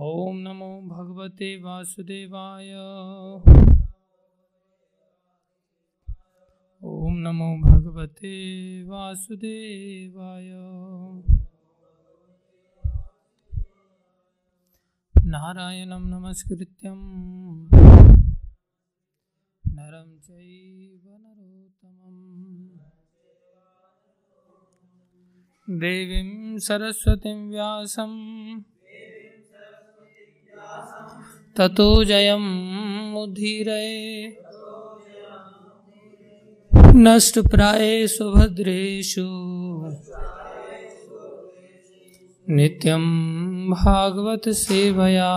ॐ नमो भगवते वासुदेवाय। ॐ नमो भगवते वासुदेवाय। नारायणं नमस्कृत्यं। नरं चैव नरोत्तमम्। देवीं सरस्वतीं व्यासं ततो जयम् जयमुद्धीरये नष्टप्रायेषु भद्रेषु नित्यं भागवत सेवया।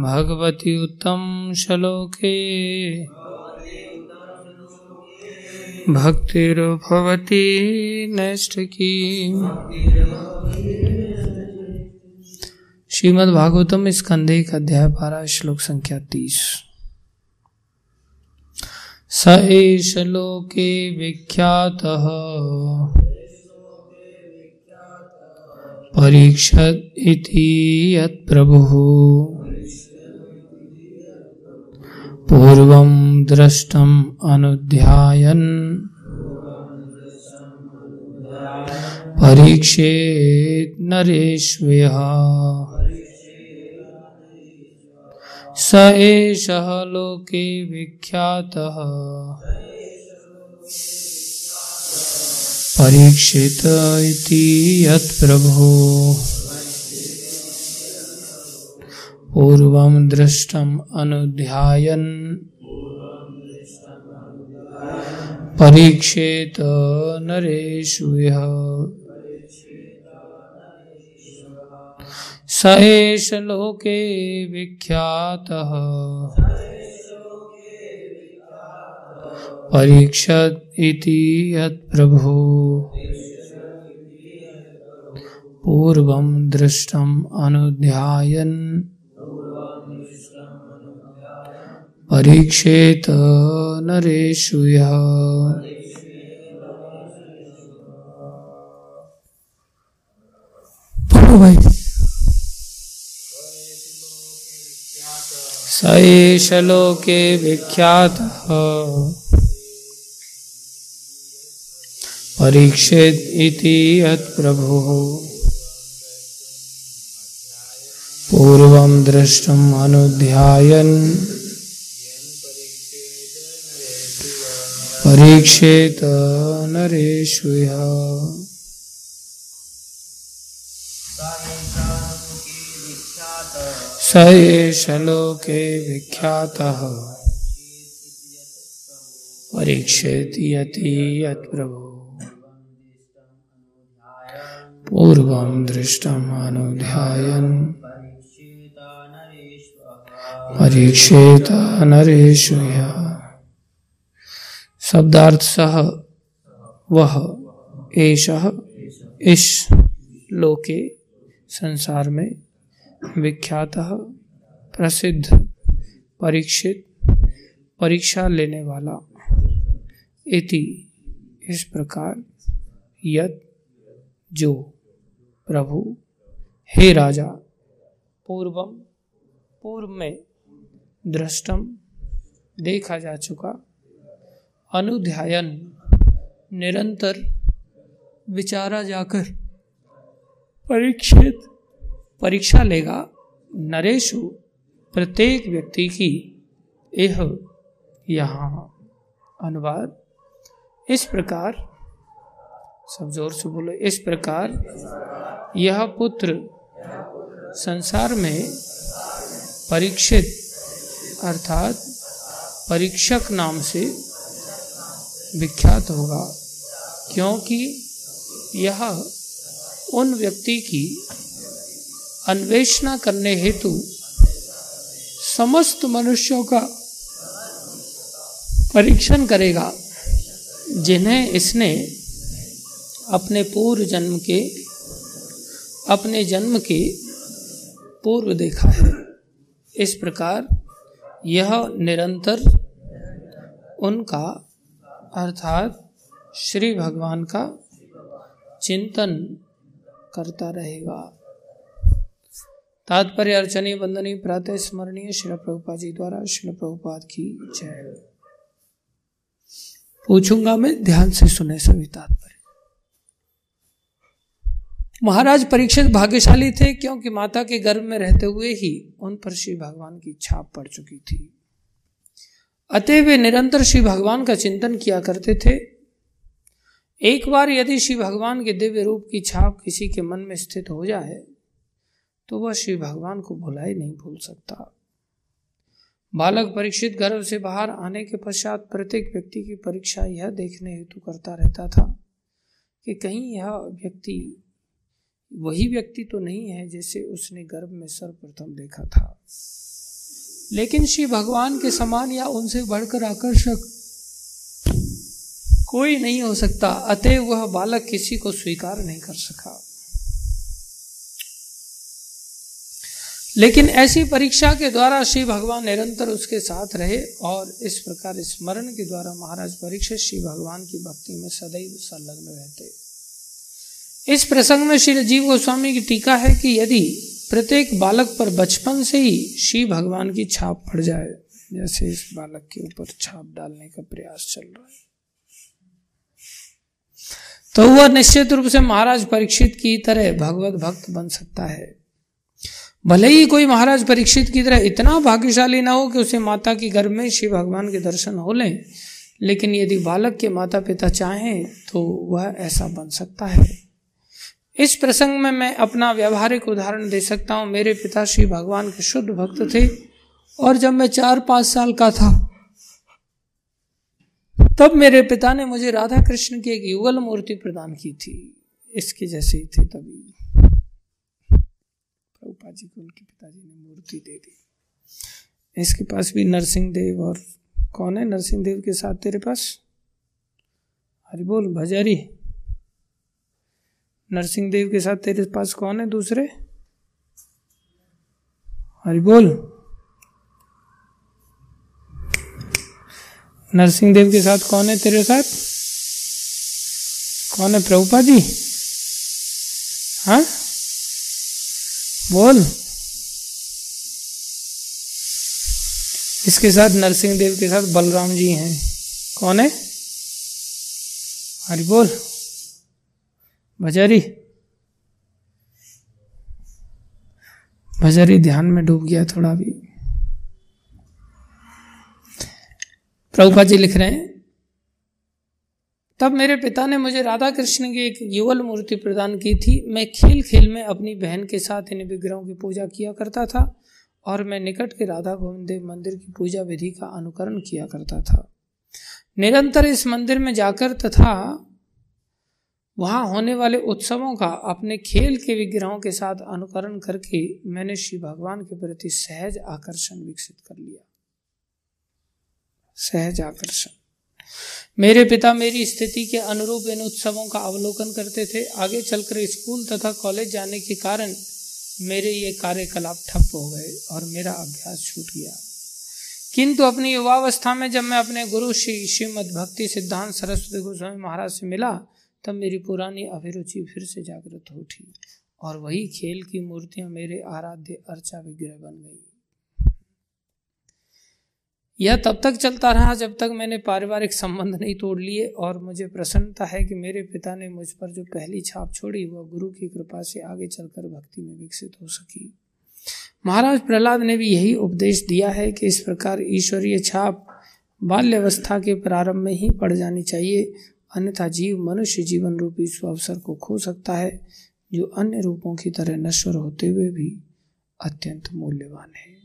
भगवती उत्तम श्लोके। भक्तिर्भवती नैष्ठिकी श्रीमद् भागवतम स्कंदे अध्याय पारा, श्लोक संख्या तीस। स एष लोके विख्यातः। परीक्षत् इति यत्प्रभुः पूर्वं दृष्टम् अनुध्यायन्। परीक्षेत् नरेष्वयः। स एषः लोके विख्यातः। परीक्षित इति यत्प्रभो पूर्वं दृष्टम् अनुध्यायन्। परीक्षेत नरेषु यः। स एष लोके विख्यातः। परीक्षत् इति यत्प्रभु पूर्वं दृष्टम् अनुध्यायन्। परीक्षेत नरेषु यः। भाई। स एष लोके विख्यातः। परीक्षित इति यत्प्रभुः पूर्वं दृष्टम् अनुध्यायन्। परीक्षेत नरेषु स एष लोके विख्यातः। परीक्षेति यति यत्प्रभु पूर्वं दृष्टम् अनुध्यायन्। परीक्षेत नरेषु शब्दार्थ सह वह एष। इस लोके संसार में विख्यात प्रसिद्ध परीक्षित परीक्षा लेने वाला। इति इस प्रकार यत जो प्रभु, हे राजा, पूर्वम, पूर्व में दृष्टम देखा जा चुका, अनुध्यायन निरंतर विचारा जाकर परीक्षित परीक्षा लेगा नरेशु प्रत्येक व्यक्ति की। यह यहाँ अनुवाद। इस प्रकार, सब ज़ोर से बोलो, इस प्रकार यह पुत्र संसार में परीक्षित अर्थात परीक्षक नाम से विख्यात होगा, क्योंकि यह उन व्यक्ति की अन्वेषणा करने हेतु समस्त मनुष्यों का परीक्षण करेगा, जिन्हें इसने अपने पूर्व जन्म के, अपने जन्म के पूर्व देखा है। इस प्रकार यह निरंतर उनका, अर्थात श्री भगवान का चिंतन करता रहेगा। तात्पर्य अर्चनीय बंदनीय प्रातः स्मरणीय शिल प्रभुपा जी द्वारा शिल प्रभुपाद की जय। पूछूँगा मैं ध्यान से सुने सभी तात्पर्य। महाराज परीक्षित भाग्यशाली थे क्योंकि माता के गर्भ में रहते हुए ही उन पर श्री भगवान की छाप पड़ चुकी थी। अतः वे निरंतर श्री भगवान का चिंतन किया करते थे। एक बार यदि श्री भगवान के दिव्य रूप की छाप किसी के मन में स्थित हो जाए तो वह श्री भगवान को भुला ही नहीं भूल सकता। बालक परीक्षित गर्भ से बाहर आने के पश्चात प्रत्येक व्यक्ति की परीक्षा यह देखने हेतु करता रहता था कि कहीं यह व्यक्ति, वही व्यक्ति तो नहीं है जैसे उसने गर्भ में सर्वप्रथम देखा था। लेकिन श्री भगवान के समान या उनसे बढ़कर आकर्षक कोई नहीं हो सकता अतः वह बालक किसी को स्वीकार नहीं कर सका। लेकिन ऐसी परीक्षा के द्वारा श्री भगवान निरंतर उसके साथ रहे और इस प्रकार स्मरण के द्वारा महाराज परीक्षित श्री भगवान की भक्ति में सदैव संलग्न रहते। इस प्रसंग में श्री जीव गोस्वामी की टीका है कि यदि प्रत्येक बालक पर बचपन से ही श्री भगवान की छाप पड़ जाए, जैसे इस बालक के ऊपर छाप डालने का प्रयास चल रहा है। तो वह निश्चित रूप से महाराज परीक्षित की तरह भगवत भक्त बन सकता है। भले ही कोई महाराज परीक्षित की तरह इतना भाग्यशाली ना हो कि उसे माता की गर्भ में शिव भगवान के दर्शन हो लें, लेकिन यदि बालक के माता पिता चाहें तो वह ऐसा बन सकता है। इस प्रसंग में मैं अपना व्यवहारिक उदाहरण दे सकता हूँ। मेरे पिता श्री भगवान के शुद्ध भक्त थे, और जब मैं चार पाँच साल का था, तब मेरे पिता ने मुझे राधा कृष्ण की एक युगल मूर्ति प्रदान की थी। इसके जैसे ही थे तभी। प्रभुपा जी को उनके पिताजी ने मूर्ति दे दी। इसके पास भी नरसिंह देव और कौन है नरसिंह देव के साथ तेरे पास? हरि बोल, भजारी। नरसिंह देव के साथ तेरे पास कौन है दूसरे? हरि बोल। नरसिंह देव के साथ कौन है तेरे साथ? कौन है प्रभुपा जी हाँ? बोल। इसके साथ नरसिंह देव के साथ बलराम जी हैं। कौन है? हरि बोल। भजारी। भजारी ध्यान में डूब गया थोड़ा भी। प्रभुपा जी लिख रहे हैं। तब मेरे पिता ने मुझे राधा कृष्ण की एक युगल मूर्ति प्रदान की थी। मैं खेल खेल में अपनी बहन के साथ इन विग्रहों की पूजा किया करता था और मैं निकट के राधा गोविंद देव मंदिर की पूजा विधि का अनुकरण किया करता था। निरंतर इस मंदिर में जाकर तथा वहाँ होने वाले उत्सवों का अपने खेल के विग्रहों के साथ अनुकरण करके मैंने श्री भगवान के प्रति सहज आकर्षण विकसित कर लिया। सहज आकर्षण। मेरे पिता मेरी स्थिति के अनुरूप इन उत्सवों का अवलोकन करते थे। आगे चलकर स्कूल तथा कॉलेज जाने के कारण मेरे ये कार्यकलाप ठप हो गए और मेरा अभ्यास छूट गया। किंतु अपनी युवावस्था में जब मैं अपने गुरु श्री श्रीमद भक्ति सिद्धांत सरस्वती गोस्वामी महाराज से मिला, तब मेरी पुरानी अभिरुचि फिर से जागृत हो उठी और वही खेल की मूर्तियाँ मेरे आराध्य अर्चा विग्रह बन गई। यह तब तक चलता रहा जब तक मैंने पारिवारिक संबंध नहीं तोड़ लिए और मुझे प्रसन्नता है कि मेरे पिता ने मुझ पर जो पहली छाप छोड़ी, वह गुरु की कृपा से आगे चलकर भक्ति में विकसित हो सकी। महाराज प्रहलाद ने भी यही उपदेश दिया है कि इस प्रकार ईश्वरीय छाप बाल्यावस्था के प्रारंभ में ही पड़ जानी चाहिए। अन्यथा जीव मनुष्य जीवन रूपी स्व अवसर को खो सकता है, जो अन्य रूपों की तरह नश्वर होते हुए भी अत्यंत मूल्यवान है।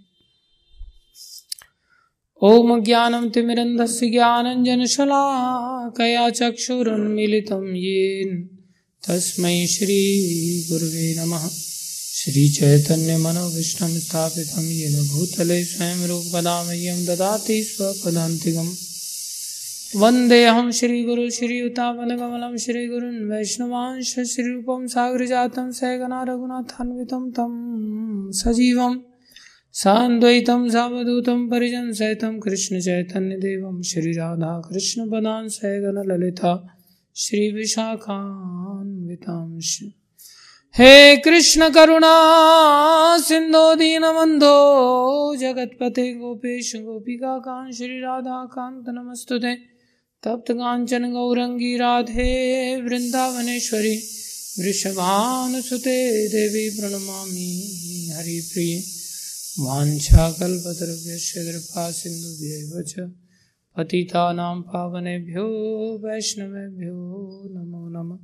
ॐ ज्ञानं तिमिरन्धस्य ज्ञानञ्जनशलाकया चक्षुरुन्मिलितं येन। तस्मै श्रीगुरुवे नमः। श्रीचैतन्यमनोविष्णं स्थापितं येन भूतले स्वयं रूपदामह्यं ददाति स्वपदान्तिकम्। वन्देऽहं श्रीगुरु श्रीयुतापनकमलं श्रीगुरुन् वैष्णवांश, श्रीरूपं सागरजातं सहगना रघुनाथान्वितं तं सजीवम्। सान्द्वैतं सावधूतं परिजन सहितं कृष्णचैतन्यदेवं श्रीराधाकृष्णपदां सहगणललिता श्रीविशाखान्वितांश हे कृष्ण करुणा सिंधो दीन बंधो जगतपते गोपेश गोपिका कांत श्री राधा कांत नमस्तुते। तप्त कांचन गौरंगी राधे वृंदावनेश्वरी वृषभानुसुते देवी प्रणमामि हरिप्रिय। वाञ्छाकल्पतरुभ्यश्च कृपा सिन्धुभ्यैव च पतितानां पावनेभ्यो वैष्णवेभ्यो नमो नमः।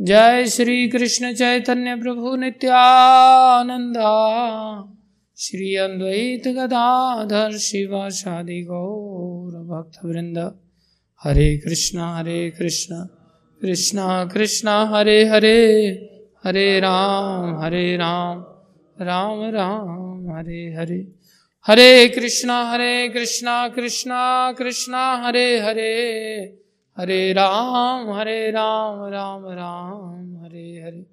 जय श्री कृष्ण चैतन्य प्रभु नित्यानंदा श्री अद्वैत गदाधर शिवाशादि गौर भक्त वृंद हरे कृष्णा हरे कृष्णा कृष्णा कृष्णा, हरे हरे हरे राम हरे राम राम राम। हरे हरे। हरे कृष्णा हरे कृष्णा कृष्णा कृष्णा, हरे हरे। हरे राम हरे राम राम राम, हरे हरे।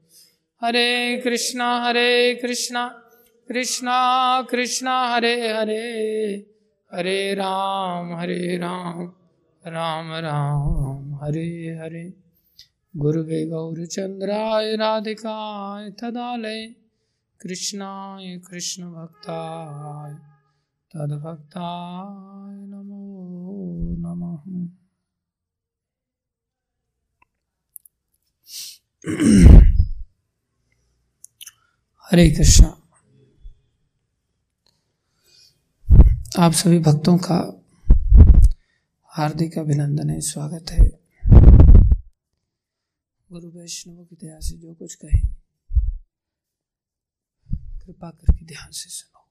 हरे कृष्णा हरे कृष्णा कृष्णा कृष्णा, हरे हरे। हरे राम हरे राम राम राम, हरे हरे। गुरुवे गौरचंद्राय राधिकाय तदालय। कृष्णाय कृष्ण भक्ताय तद्भक्ताय नमो नमः हरे कृष्णा आप सभी भक्तों का हार्दिक अभिनंदन है, स्वागत है। गुरु वैष्णव की दया से जो कुछ कहे। कृपा करके ध्यान से सुनो।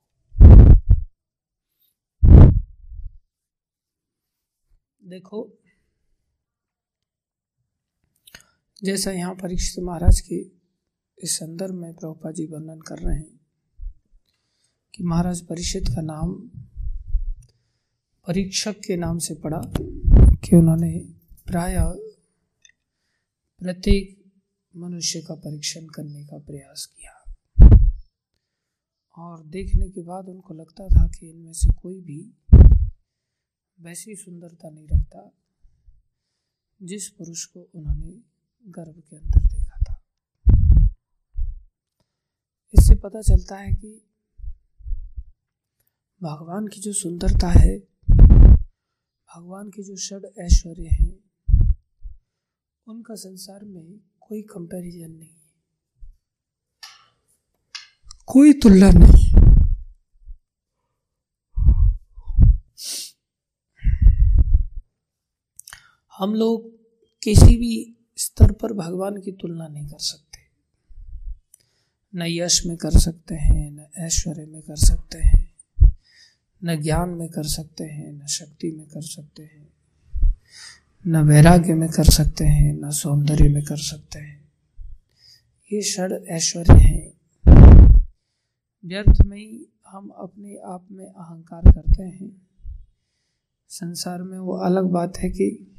देखो, जैसा यहाँ परीक्षित महाराज के इस संदर्भ में प्रभुपा जी वर्णन कर रहे हैं कि महाराज परीक्षित का नाम परीक्षक के नाम से पड़ा कि उन्होंने प्राय प्रत्येक मनुष्य का परीक्षण करने का प्रयास किया। और देखने के बाद उनको लगता था कि इनमें से कोई भी वैसी सुंदरता नहीं रखता जिस पुरुष को उन्होंने गर्भ के अंदर देखा था। इससे पता चलता है कि भगवान की जो सुंदरता है, भगवान के जो षड ऐश्वर्य हैं, उनका संसार में कोई कंपैरिजन नहीं। कोई तुलना नहीं। हम लोग किसी भी स्तर पर भगवान की तुलना नहीं कर सकते। न यश में कर सकते हैं, न ऐश्वर्य में कर सकते हैं, न ज्ञान में कर सकते हैं, न शक्ति में कर सकते हैं, न वैराग्य में कर सकते हैं, न सौंदर्य में कर सकते हैं। ये षड ऐश्वर्य हैं। व्यर्थ में ही हम अपने आप में अहंकार करते हैं। संसार में वो अलग बात है कि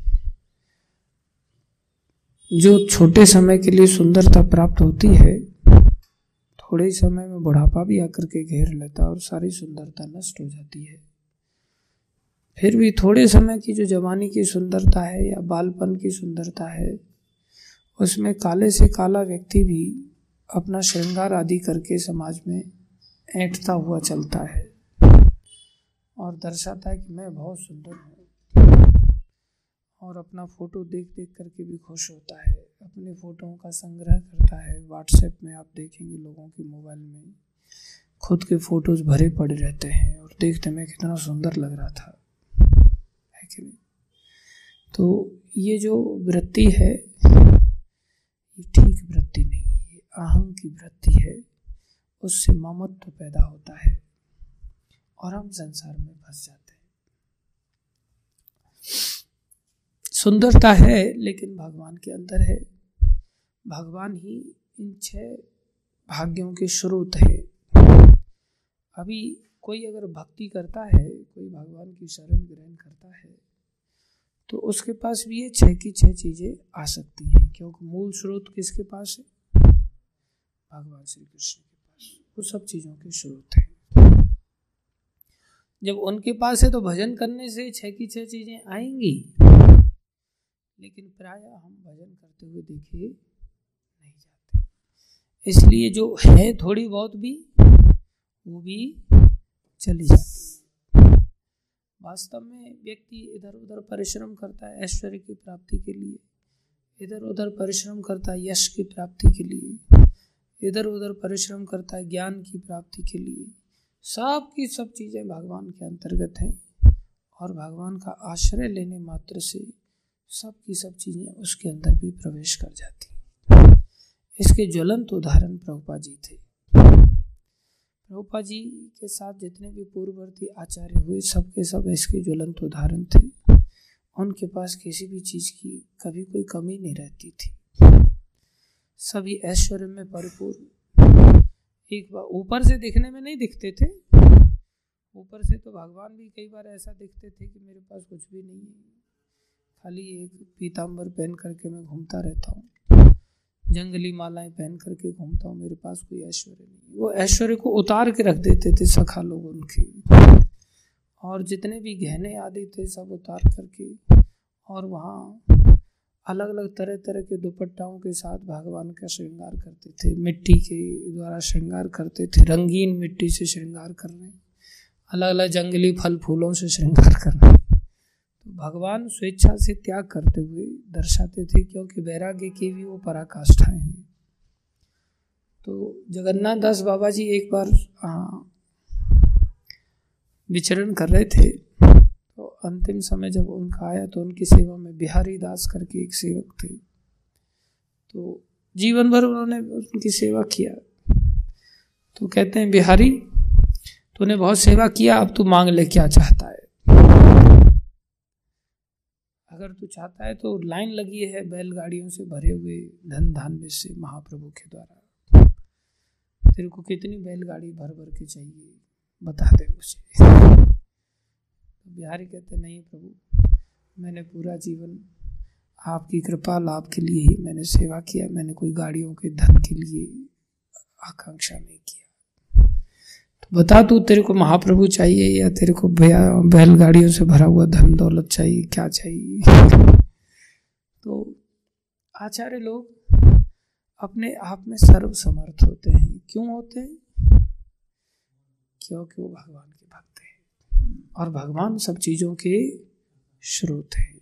जो छोटे समय के लिए सुंदरता प्राप्त होती है, थोड़े ही समय में बुढ़ापा भी आकर के घेर लेता है और सारी सुंदरता नष्ट हो जाती है। फिर भी थोड़े समय की जो जवानी की सुंदरता है या बालपन की सुंदरता है, उसमें काले से काला व्यक्ति भी अपना श्रृंगार आदि करके समाज में ऐंठता हुआ चलता है और दर्शाता है कि मैं बहुत सुंदर हूँ। और अपना फ़ोटो देख देख करके भी खुश होता है। अपने फ़ोटोओं का संग्रह करता है। व्हाट्सएप में आप देखेंगे लोगों के मोबाइल में खुद के फ़ोटोज़ भरे पड़े रहते हैं और देखते में कितना सुंदर लग रहा था। है कि नहीं? तो ये जो वृत्ति है, ये ठीक वृत्ति नहीं है ये अहंग की वृत्ति है। उससे ममत्व पैदा होता है और हम संसार में फंस जाते हैं। सुंदरता है, लेकिन भगवान के अंदर है। भगवान ही इन छह भाग्यों के स्रोत है। अभी कोई अगर भक्ति करता है, कोई भगवान की शरण ग्रहण करता है तो उसके पास भी ये छह की छह चीज़ें आ सकती हैं, क्योंकि मूल स्रोत किसके पास है? भगवान श्री कृष्ण। वो सब चीज़ों के स्रोत है। जब उनके पास है तो भजन करने से छह की छह चीज़ें आएँगी। लेकिन प्राय हम भजन करते हुए देखे नहीं जाते। इसलिए जो है थोड़ी बहुत भी, वो भी चली जाती है। वास्तव में व्यक्ति इधर उधर परिश्रम करता है ऐश्वर्य की प्राप्ति के लिए, इधर उधर परिश्रम करता है यश की प्राप्ति के लिए। इधर उधर परिश्रम करता है ज्ञान की प्राप्ति के लिए। सब की सब चीज़ें भगवान के अंतर्गत हैं और भगवान का आश्रय लेने मात्र से सब की सब चीज़ें उसके अंदर भी प्रवेश कर जाती इसके ज्वलंत उदाहरण प्रभुपा जी थे। प्रभुपा जी के साथ जितने भी पूर्ववर्ती आचार्य हुए, सब के सब इसके ज्वलंत उदाहरण थे। उनके पास किसी भी चीज़ की कभी कोई कमी नहीं रहती थी। सभी ऐश्वर्य में परिपूर्ण एक बार ऊपर से दिखने में नहीं दिखते थे। ऊपर से तो भगवान भी कई बार ऐसा दिखते थे कि मेरे पास कुछ भी नहीं है। खाली एक पीताम्बर पहन करके मैं घूमता रहता हूँ। जंगली मालाएँ पहन करके घूमता हूँ। मेरे पास कोई ऐश्वर्य नहीं वो ऐश्वर्य को उतार के रख देते थे सखा लोग उनके। और जितने भी गहने आदि थे सब उतार करके और वहाँ अलग अलग तरह तरह के दुपट्टाओं के साथ भगवान का श्रृंगार करते थे। मिट्टी के द्वारा श्रृंगार करते थे। रंगीन मिट्टी से श्रृंगार कर रहे अलग अलग जंगली फल फूलों से श्रृंगार कर रहे तो भगवान स्वेच्छा से त्याग करते हुए दर्शाते थे क्योंकि वैराग्य की भी वो पराकाष्ठाएँ हैं। तो जगन्नाथ दास बाबा जी एक बार विचरण कर रहे थे। तो अंतिम समय जब उनका आया तो उनकी सेवा बिहारी दास करके एक सेवक थे। तो जीवन भर उन्होंने उनकी सेवा किया। तो कहते हैं, बिहारी, तूने बहुत सेवा किया, अब तू मांग ले क्या चाहता है। अगर तू चाहता है तो लाइन लगी है बैलगाड़ियों से भरे हुए धन धान्य से महाप्रभु के द्वारा। तेरे को कितनी बैलगाड़ी भर भर के चाहिए, बता दे मुझे। तो बिहारी कहते नहीं प्रभु मैंने पूरा जीवन आपकी कृपा, लाभ के लिए ही मैंने सेवा किया। मैंने कोई गाड़ियों के धन के लिए आकांक्षा नहीं किया। बता तू, तेरे को महाप्रभु चाहिए या तेरे को बैलगाड़ियों से भरा हुआ धन दौलत चाहिए? क्या चाहिए? तो आचार्य लोग अपने आप में सर्व समर्थ होते हैं। क्यों होते हैं? क्योंकि वो भगवान के भक्त हैं। और भगवान सब चीज़ों के स्रोत हैं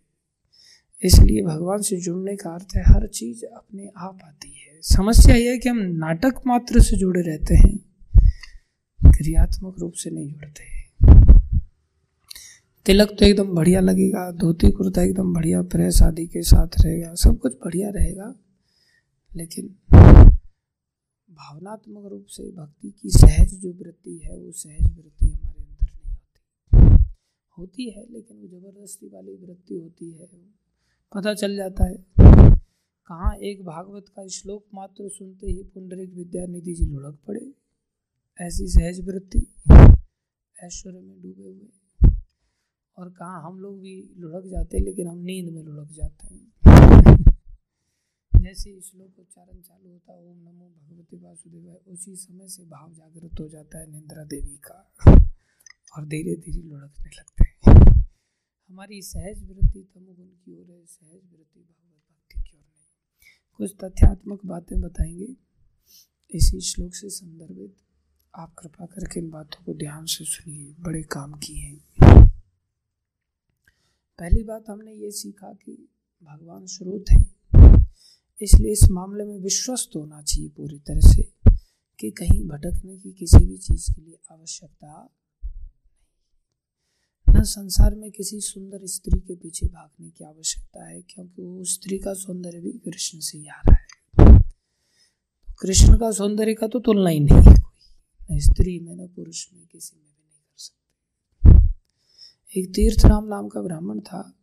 इसलिए भगवान से जुड़ने का अर्थ है, हर चीज़ अपने आप आती है। समस्या यह है कि हम नाटक मात्र से जुड़े रहते हैं, क्रियात्मक रूप से नहीं जुड़ते। तिलक तो एकदम बढ़िया लगेगा, धोती कुर्ता एकदम बढ़िया, प्रेस आदि के साथ रहेगा, सब कुछ बढ़िया रहेगा, लेकिन भावनात्मक रूप से भक्ति की सहज जो वृत्ति है, वो सहज वृत्ति हमारे होती है, लेकिन वो ज़बरदस्ती वाली वृत्ति होती है। पता चल जाता है कहाँ एक भागवत का श्लोक मात्र सुनते ही पुंडरिक विद्यानिधि जी लुढ़क पड़े। ऐसी सहज वृत्ति ऐश्वर्य में डूबे हुए। और कहा हम लोग भी लुढ़क जाते, लेकिन हम नींद में लुढ़क जाते हैं। जैसे श्लोक उच्चारण चालू होता है ओम नमो भगवती वासुदेव उसी समय से भाव जागृत हो जाता है निंद्रा देवी का। और धीरे धीरे लुढ़कने लगते हैं। हमारी सहज वृत्ति तमोगुण की ओर है, सहज वृत्ति भगवत भक्ति की ओर नहीं। कुछ तथ्यात्मक बातें बताएँगे। इसी श्लोक से संदर्भित। आप कृपा करके इन बातों को ध्यान से सुनिए। बड़े काम किए हैं। पहली बात, हमने ये सीखा कि भगवान स्रोत है। इसलिए इस मामले में विश्वस्त होना चाहिए पूरी तरह से कि कहीं भटकने की किसी भी चीज़ के लिए आवश्यकता संसार में किसी सुंदर स्त्री के पीछे भागने की आवश्यकता है, क्योंकि वो स्त्री का सौंदर्य भी कृष्ण से ही आ रहा है। कृष्ण का सौंदर्य का तो तुलना ही नहीं है कोई। न स्त्री में, न पुरुष में किसी में भी नहीं कर सकते। एक तीर्थ राम नाम का ब्राह्मण था।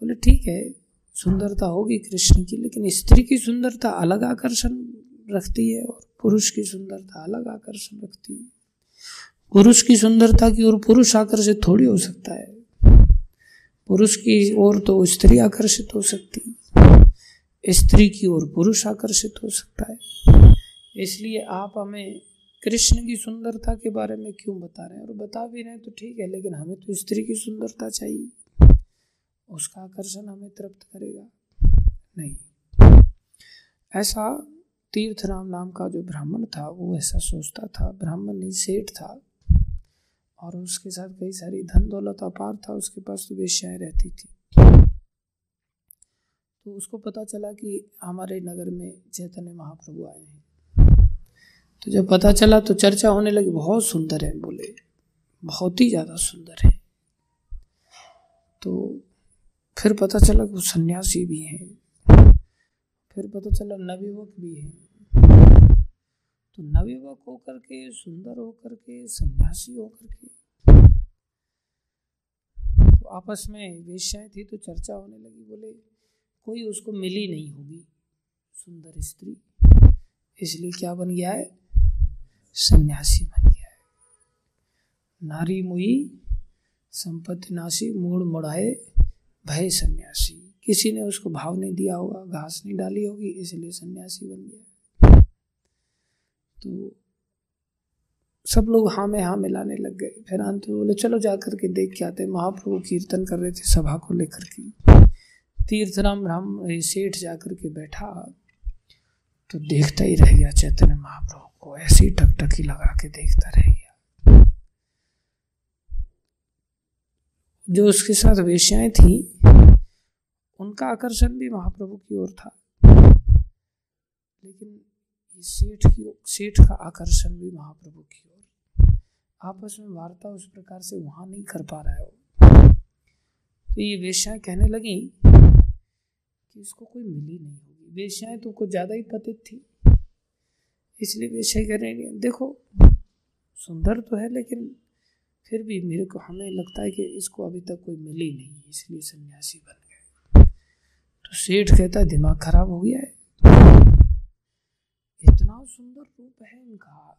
बोले, ठीक है, सुंदरता होगी कृष्ण की, लेकिन स्त्री की सुंदरता अलग आकर्षण रखती है और पुरुष की सुंदरता अलग आकर्षण रखती है। पुरुष की सुंदरता की ओर पुरुष आकर्षित थोड़ी हो सकता है। पुरुष की ओर तो स्त्री आकर्षित हो सकती स्त्री की ओर पुरुष आकर्षित हो सकता है। इसलिए आप हमें कृष्ण की सुंदरता के बारे में क्यों बता रहे हैं? और बता भी रहे हैं तो ठीक है, लेकिन हमें तो स्त्री की सुंदरता चाहिए। उसका आकर्षण हमें तृप्त करेगा। नहीं। ऐसा तीर्थ राम नाम का जो ब्राह्मण था, वो ऐसा सोचता था, ब्राह्मण नहीं सेठ था। और उसके साथ कई सारी धन दौलत अपार था, उसके पास तो वेश्याएँ रहती थी। तो उसको पता चला कि हमारे नगर में चैतन्य महाप्रभु आए हैं। तो जब पता चला तो चर्चा होने लगी, बहुत सुंदर है, बोले, बहुत ही ज़्यादा सुंदर है। तो फिर पता चला कि वो सन्यासी भी हैं। फिर पता चला नवयुवक भी हैं। तो नवयुवक होकर के, सुंदर होकर के, सन्यासी होकर के। तो आपस में वेश्याएँ थी तो चर्चा होने लगी, बोले, कोई उसको मिली नहीं होगी, सुंदर स्त्री। इसलिए क्या बन गया है? सन्यासी बन गया है। नारी मुई, संपत्ति नाशी मूड मुड़ाए भय सन्यासी। किसी ने उसको भाव नहीं दिया होगा, घास नहीं डाली होगी, इसलिए सन्यासी बन गया तो सब लोग हाँ में हाँ मिलाने लग गए। फिर अंत में बोले, चलो जाकर के देख के आते महाप्रभु कीर्तन कर रहे थे सभा को लेकर के। तीर्थराम राम सेठ जा के बैठा। तो देखता ही रह गया चैतन्य महाप्रभु को। ऐसी टकटकी लगा के देखता रह गया। जो उसके साथ वेश्याएँ थी, उनका आकर्षण भी महाप्रभु की ओर था। लेकिन सेठ की सेठ का आकर्षण भी महाप्रभु की ओर। आपस में वार्ता उस प्रकार से वहाँ नहीं कर पा रहा है तो ये वेश्याएँ कहने लगी कि इसको कोई मिली नहीं होगी। वेश्याएँ तो कुछ ज़्यादा ही पतित थी। इसलिए वेश्याएँ कह रही देखो, सुंदर तो है, लेकिन फिर भी मेरे को, हमें लगता है कि इसको अभी तक कोई मिली नहीं इसलिए सन्यासी बन गए। तो सेठ कहता है दिमाग खराब हो गया है। इतना सुंदर रूप है इनका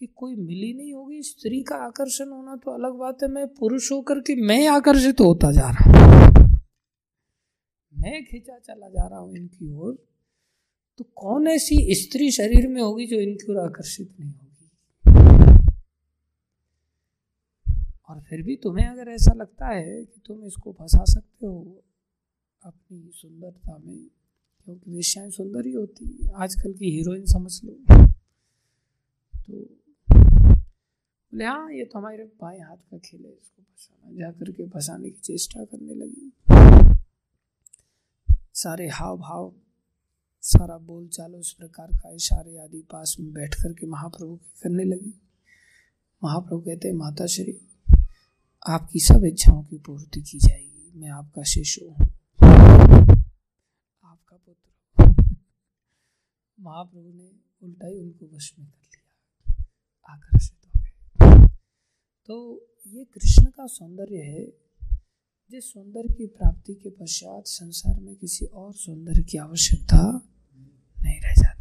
कि कोई मिली नहीं होगी। स्त्री का आकर्षण होना तो अलग बात है। मैं पुरुष होकर के मैं आकर्षित तो होता जा रहा हूँ। मैं खींचा चला जा रहा हूँ इनकी ओर। तो कौन ऐसी स्त्री शरीर में होगी जो इनकी ओर आकर्षित नहीं होगी? और फिर भी तुम्हें अगर ऐसा लगता है कि तुम इसको फंसा सकते हो अपनी सुंदरता में क्योंकि वेश्याएँ सुंदर ही होती है, आजकल की हीरोइन समझ लो। तो बोले हाँ ये तो हमारे बाएँ हाथ का खेल है, इसको फंसाना जा करके फंसाने की चेष्टा करने लगी। सारे हाव भाव सारा बोल चाल उस प्रकार का इशारे आदि पास में बैठ करके महाप्रभु की करने लगी। महाप्रभु कहते माता श्री आपकी सब इच्छाओं की पूर्ति की जाएगी। मैं आपका शिशु हूँ। आपका पुत्र। महाप्रभु ने उल्टा ही उनको वश में कर लिया। आकर्षित हो गए। तो ये कृष्ण का सौंदर्य है, जिस सौंदर्य की प्राप्ति के पश्चात संसार में किसी और सौंदर्य की आवश्यकता नहीं रह जाती।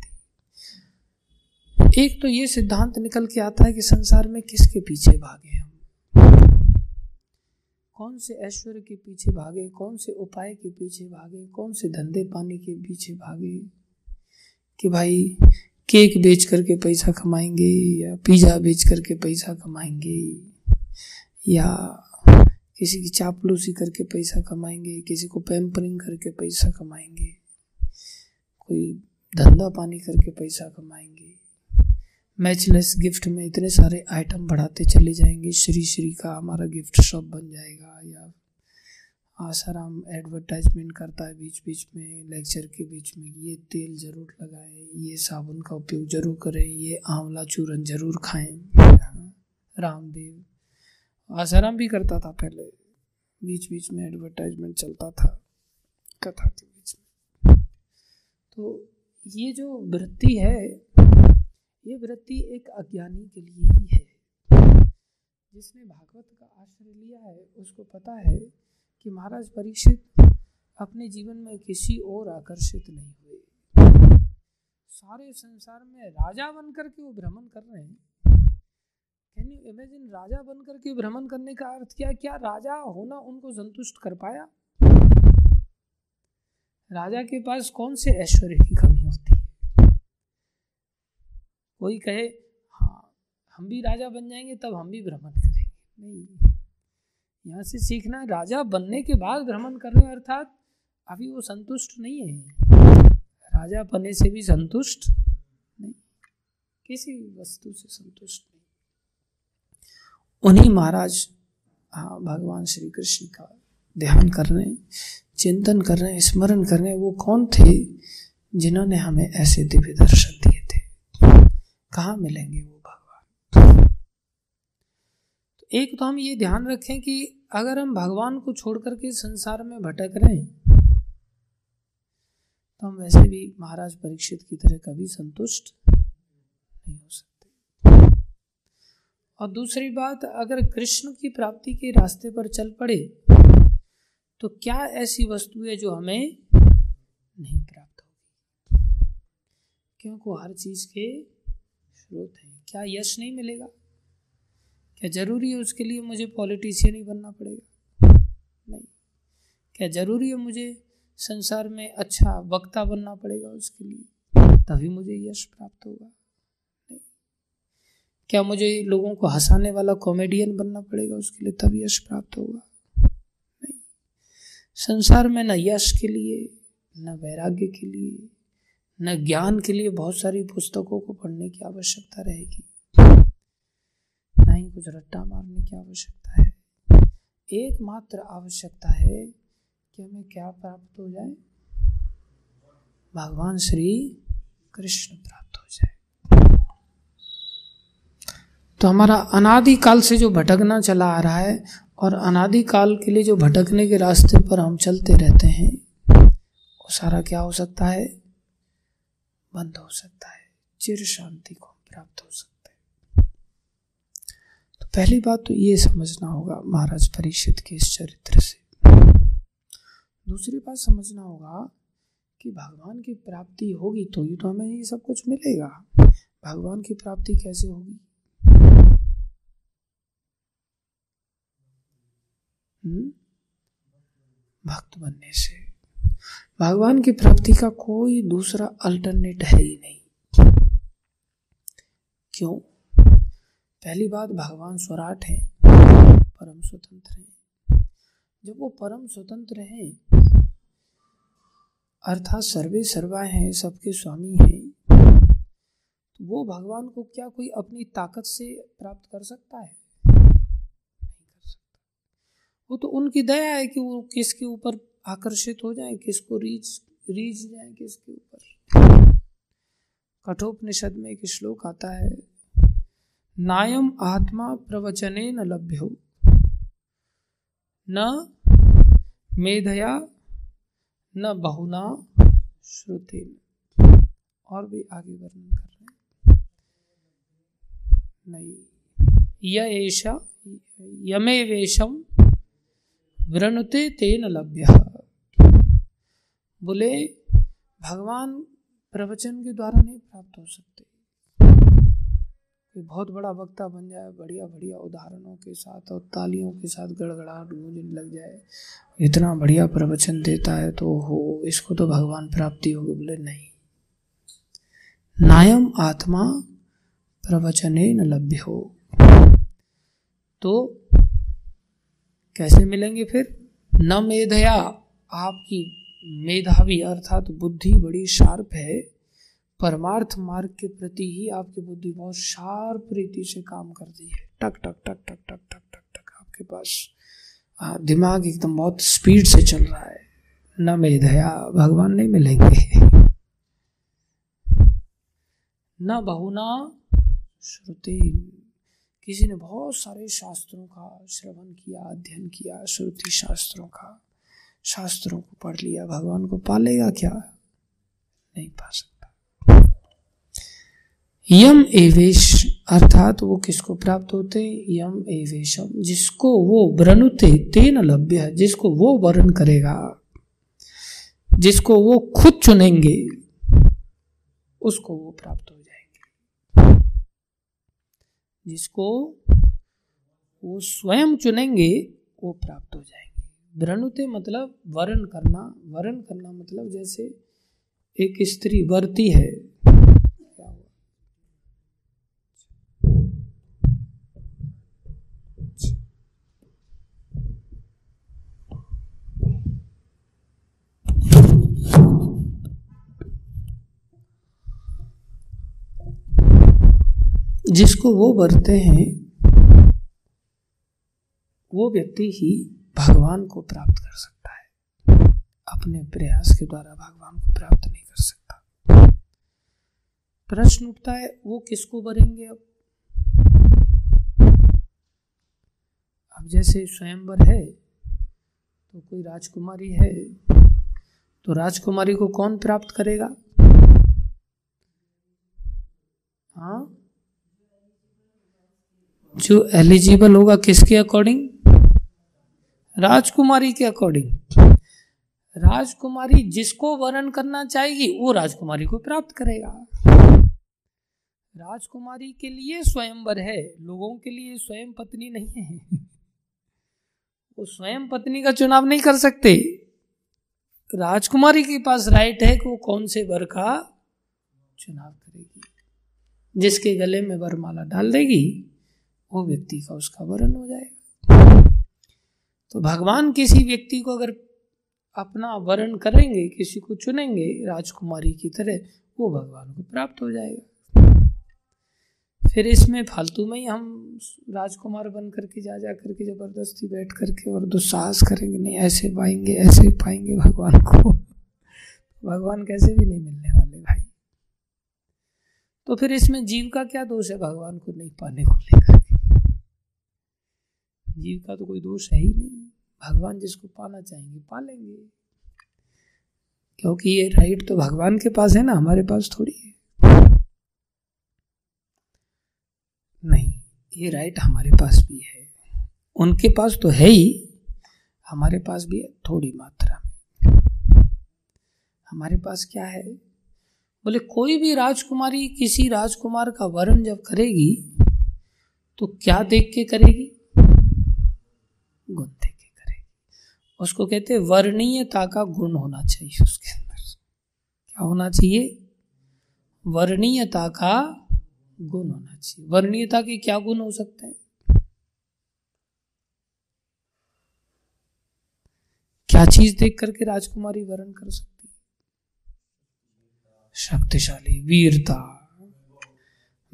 एक तो ये सिद्धांत निकल के आता है कि संसार में किसके पीछे भागे हम? कौन से ऐश्वर्य के पीछे भागे, कौन से उपाय के पीछे भागे, कौन से धंधे पाने के पीछे भागे कि भाई केक बेच करके पैसा कमाएँगे या पिज़्ज़ा बेच करके पैसा कमाएँगे या किसी की चापलूसी करके पैसा कमाएँगे, किसी को पैम्परिंग करके पैसा कमाएँगे, कोई धंधा पानी करके पैसा कमाएँगे। मैचलेस गिफ्ट में इतने सारे आइटम बढ़ाते चले जाएँगे। श्री श्री का हमारा गिफ्ट शॉप बन जाएगा या आसाराम एडवर्टाइजमेंट करता है बीच बीच में, लेक्चर के बीच में। ये तेल ज़रूर लगाएँ, ये साबुन का उपयोग ज़रूर करें, ये आंवला चूरन ज़रूर खाएँ। रामदेव। आसाराम भी करता था पहले, बीच बीच में एडवर्टाइजमेंट चलता था, कथा के बीच में। तो ये जो वृत्ति है ये वृत्ति एक अज्ञानी के लिए ही है। जिसने भागवत का आश्रय लिया है, उसको पता है कि महाराज परीक्षित अपने जीवन में किसी और आकर्षित नहीं हुए। सारे संसार में राजा बनकर के वो भ्रमण कर रहे हैं? कैन यू इमेजिन राजा बनकर के भ्रमण करने का अर्थ क्या? क्या राजा होना उनको संतुष्ट कर पाया? राजा के पास कौन से ऐश्वर्य की कमी कोई कहे हाँ हम भी राजा बन जाएँगे, तब हम भी भ्रमण करेंगे। नहीं। यहाँ से सीखना, राजा बनने के बाद भ्रमण करने अर्थात अभी वो संतुष्ट नहीं है। राजा पने से भी संतुष्ट नहीं। किसी वस्तु से संतुष्ट नहीं। उन्हीं महाराज हाँ भगवान श्री कृष्ण का ध्यान कर रहे चिंतन कर रहे स्मरण कर रहे वो कौन थे जिन्होंने हमें ऐसे दिव्य दर्शन दिए? कहा मिलेंगे वो भगवान? तो एक तो हम ये ध्यान रखें कि अगर हम भगवान को छोड़ करके संसार में भटक रहे हैं तो हम वैसे भी महाराज परीक्षित की तरह कभी संतुष्ट नहीं हो सकते। और दूसरी बात, अगर कृष्ण की प्राप्ति के रास्ते पर चल पड़े तो क्या ऐसी वस्तु है जो हमें नहीं प्राप्त होगी? क्योंकि हर चीज़ के स्रोत हैं। क्या यश नहीं मिलेगा? क्या ज़रूरी है उसके लिए मुझे पॉलिटिशियन ही बनना पड़ेगा? नहीं। क्या ज़रूरी है मुझे संसार में अच्छा वक्ता बनना पड़ेगा उसके लिए? तभी मुझे यश प्राप्त होगा। नहीं। क्या मुझे लोगों को हंसाने वाला कॉमेडियन बनना पड़ेगा उसके लिए? तब यश प्राप्त होगा। नहीं। संसार में न यश के लिए, न वैराग्य के लिए न ज्ञान के लिए बहुत सारी पुस्तकों को पढ़ने की आवश्यकता रहेगी। न ही कुछ रट्टा मारने की आवश्यकता है। एकमात्र आवश्यकता है कि हमें क्या प्राप्त हो जाए। भगवान श्री कृष्ण प्राप्त हो जाए। तो हमारा अनादिकाल से जो भटकना चला आ रहा है और अनादिकाल के लिए जो भटकने के रास्ते पर हम चलते रहते हैं, वो सारा क्या हो सकता है? बंद हो सकता है, चिर शांति को प्राप्त हो सकता है। तो पहली बात तो ये समझना होगा महाराज परीक्षित के इस चरित्र से। दूसरी बात समझना होगा कि भगवान की प्राप्ति होगी तो ही तो हमें ये सब कुछ मिलेगा। भगवान की प्राप्ति कैसे होगी? हम्म? भक्त बनने से। भगवान की प्राप्ति का कोई दूसरा अल्टरनेट है ही नहीं। क्यों? पहली बात, भगवान स्वराट है, परम स्वतंत्र है। जब वो परम स्वतंत्र हैं, अर्थात सर्वे सर्वा हैं, सबके स्वामी हैं तो वो भगवान को क्या कोई अपनी ताकत से प्राप्त कर सकता है? नहीं कर सकता। वो तो उनकी दया है कि वो किसके ऊपर आकर्षित हो जाए, किसको रीच रीच जाए, किसके ऊपर। कठोपनिषद में एक श्लोक आता है, नायम आत्मा प्रवचने न लभ्यो, न मेधया, न बहुना श्रुति और भी आगे वर्णन कर रहे हैं। नहीं यशा यमे वेशम वृणुते तेन लभ्य। बोले, भगवान प्रवचन के द्वारा नहीं प्राप्त हो सकते। बहुत बड़ा वक्ता बन जाए बढ़िया बढ़िया उदाहरणों के साथ और तालियों के साथ गड़गड़ाहट गूंजने लग जाए, इतना बढ़िया प्रवचन देता है तो हो, इसको तो भगवान प्राप्ति होगी। बोले, नहीं। नायम आत्मा प्रवचने न लभ्य। हो तो कैसे मिलेंगे फिर? न मेधया आपकी मेधावी अर्थात बुद्धि बड़ी शार्प है। परमार्थ मार्ग के प्रति ही आपकी बुद्धि बहुत शार्प रीति से काम करती है। टक टक टक टक टक टक टक टक आपके पास दिमाग एकदम बहुत स्पीड से चल रहा है। न मेधया भगवान नहीं मिलेंगे। न बहुना श्रुति। किसी ने बहुत सारे शास्त्रों का श्रवण किया, अध्ययन किया, श्रुति शास्त्रों का। शास्त्रों को पढ़ लिया, भगवान को पालेगा क्या? नहीं पा सकता। यम एवेश, अर्थात वो किसको प्राप्त होते? यम एवेशम, जिसको वो व्रणुते तेन लभ्य, जिसको वो वर्ण करेगा, जिसको वो खुद चुनेंगे, उसको वो प्राप्त हो जाएँगे। जिसको वो स्वयं चुनेंगे, वो प्राप्त हो जाएँगे। भ्रणुते मतलब वर्ण करना वर्ण करना मतलब जैसे एक स्त्री वर्ती है। जिसको वो बरते हैं, वो व्यक्ति ही भगवान को प्राप्त कर सकता है। अपने प्रयास के द्वारा भगवान को प्राप्त नहीं कर सकता। प्रश्न उठता है, वो किसको बरेंगे अब? अब जैसे स्वयंवर है तो कोई राजकुमारी है तो राजकुमारी को कौन प्राप्त करेगा? हाँ? जो एलिजिबल होगा किसके अकॉर्डिंग राजकुमारी के अकॉर्डिंग राजकुमारी जिसको वर्ण करना चाहेगी, वो राजकुमारी को प्राप्त करेगा। राजकुमारी के लिए स्वयंवर है, लोगों के लिए स्वयं पत्नी नहीं है। वो स्वयं पत्नी का चुनाव नहीं कर सकते। राजकुमारी के पास राइट है कि वो कौन से वर का चुनाव करेगी? जिसके गले में वरमाला डाल देगी, वो व्यक्ति का उसका वरण हो जाएगा। तो भगवान किसी व्यक्ति को अगर अपना वर्ण करेंगे, किसी को चुनेंगे राजकुमारी की तरह, वो भगवान को प्राप्त हो जाएगा। फिर इसमें फालतू में ही हम राजकुमार बन करके जा जा करके, ज़बरदस्ती बैठ करके और दुस्साहस करेंगे, नहीं, ऐसे पाएँगे ऐसे पाएँगे भगवान को। भगवान कैसे भी नहीं मिलने वाले भाई। तो फिर इसमें जीव का क्या दोष है भगवान को नहीं पाने को लेकर जीव का तो कोई दोष है ही नहीं। भगवान जिसको पाना चाहेंगे पालेंगे क्योंकि ये राइट तो भगवान के पास है ना, हमारे पास थोड़ी है। नहीं, ये राइट हमारे पास भी है। उनके पास तो है ही, हमारे पास भी है थोड़ी मात्रा में। हमारे पास क्या है? बोले, कोई भी राजकुमारी, किसी राजकुमार का वर्ण जब करेगी तो क्या देख के करेगी? गुण देख उसको कहते हैं, वर्णीयता का गुण होना चाहिए उसके अंदर क्या होना चाहिए? वर्णीयता का गुण होना चाहिए। वर्णीयता के क्या गुण हो सकते हैं? क्या चीज़ देख करके राजकुमारी वर्ण कर सकती है? शक्तिशाली, वीरता।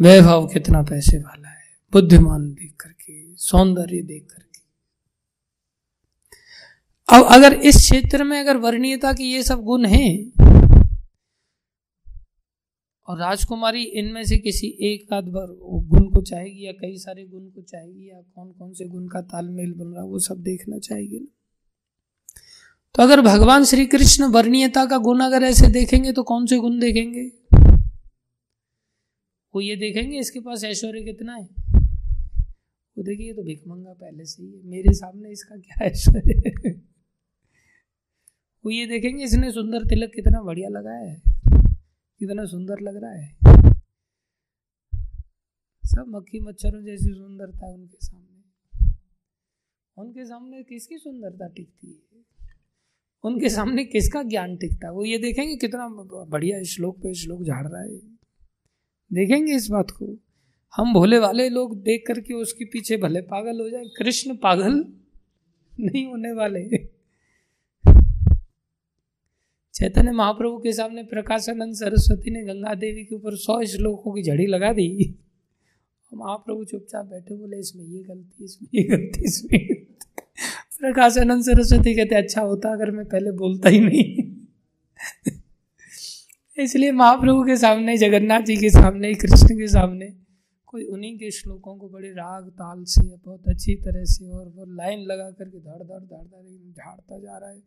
वैभव कितना पैसे वाला है। बुद्धिमान देख करके, सौंदर्य देख करके। अब अगर इस क्षेत्र में अगर वर्णीयता की ये सब गुण हैं, और राजकुमारी इनमें से किसी एक आध गुण को चाहेगी या कई सारे गुण को चाहेगी या कौन कौन से गुण का तालमेल बन रहा वो सब देखना चाहेगी ना। तो अगर भगवान श्री कृष्ण वर्णीयता का गुण अगर ऐसे देखेंगे तो कौन से गुण देखेंगे? वो ये देखेंगे, इसके पास ऐश्वर्य कितना है? वो देखिए तो भिकमंगा पहले से है मेरे सामने इसका क्या ऐश्वर्य वो ये देखेंगे इसने सुंदर तिलक कितना बढ़िया लगाया है। कितना सुंदर लग रहा है। सब मक्खी मच्छरों जैसी सुंदरता उनके सामने। उनके सामने किसकी सुंदरता टिकती है? उनके सामने किसका ज्ञान टिकता है? वो ये देखेंगे कितना बढ़िया श्लोक पे श्लोक झाड़ रहा है। देखेंगे इस बात को। हम भोले वाले लोग देख करके उसके पीछे भले पागल हो जाए। कृष्ण पागल नहीं होने वाले। चैतन्य महाप्रभु के सामने प्रकाशानंद सरस्वती ने गंगा देवी के ऊपर सौ श्लोकों की झड़ी लगा दी। महाप्रभु चुपचाप बैठे बोले, इसमें ये गलती, इसमें ये गलती, इसमें प्रकाशानंद सरस्वती कहते अच्छा होता अगर मैं पहले बोलता ही नहीं। इसलिए महाप्रभु के सामने, जगन्नाथ जी के सामने, कृष्ण के सामने, कोई उन्हीं के श्लोकों को बड़े राग, ताल से, बहुत अच्छी तरह से और वो लाइन लगा करके धड़ धड़ धड़ धड़ झाड़ता जा रहा है।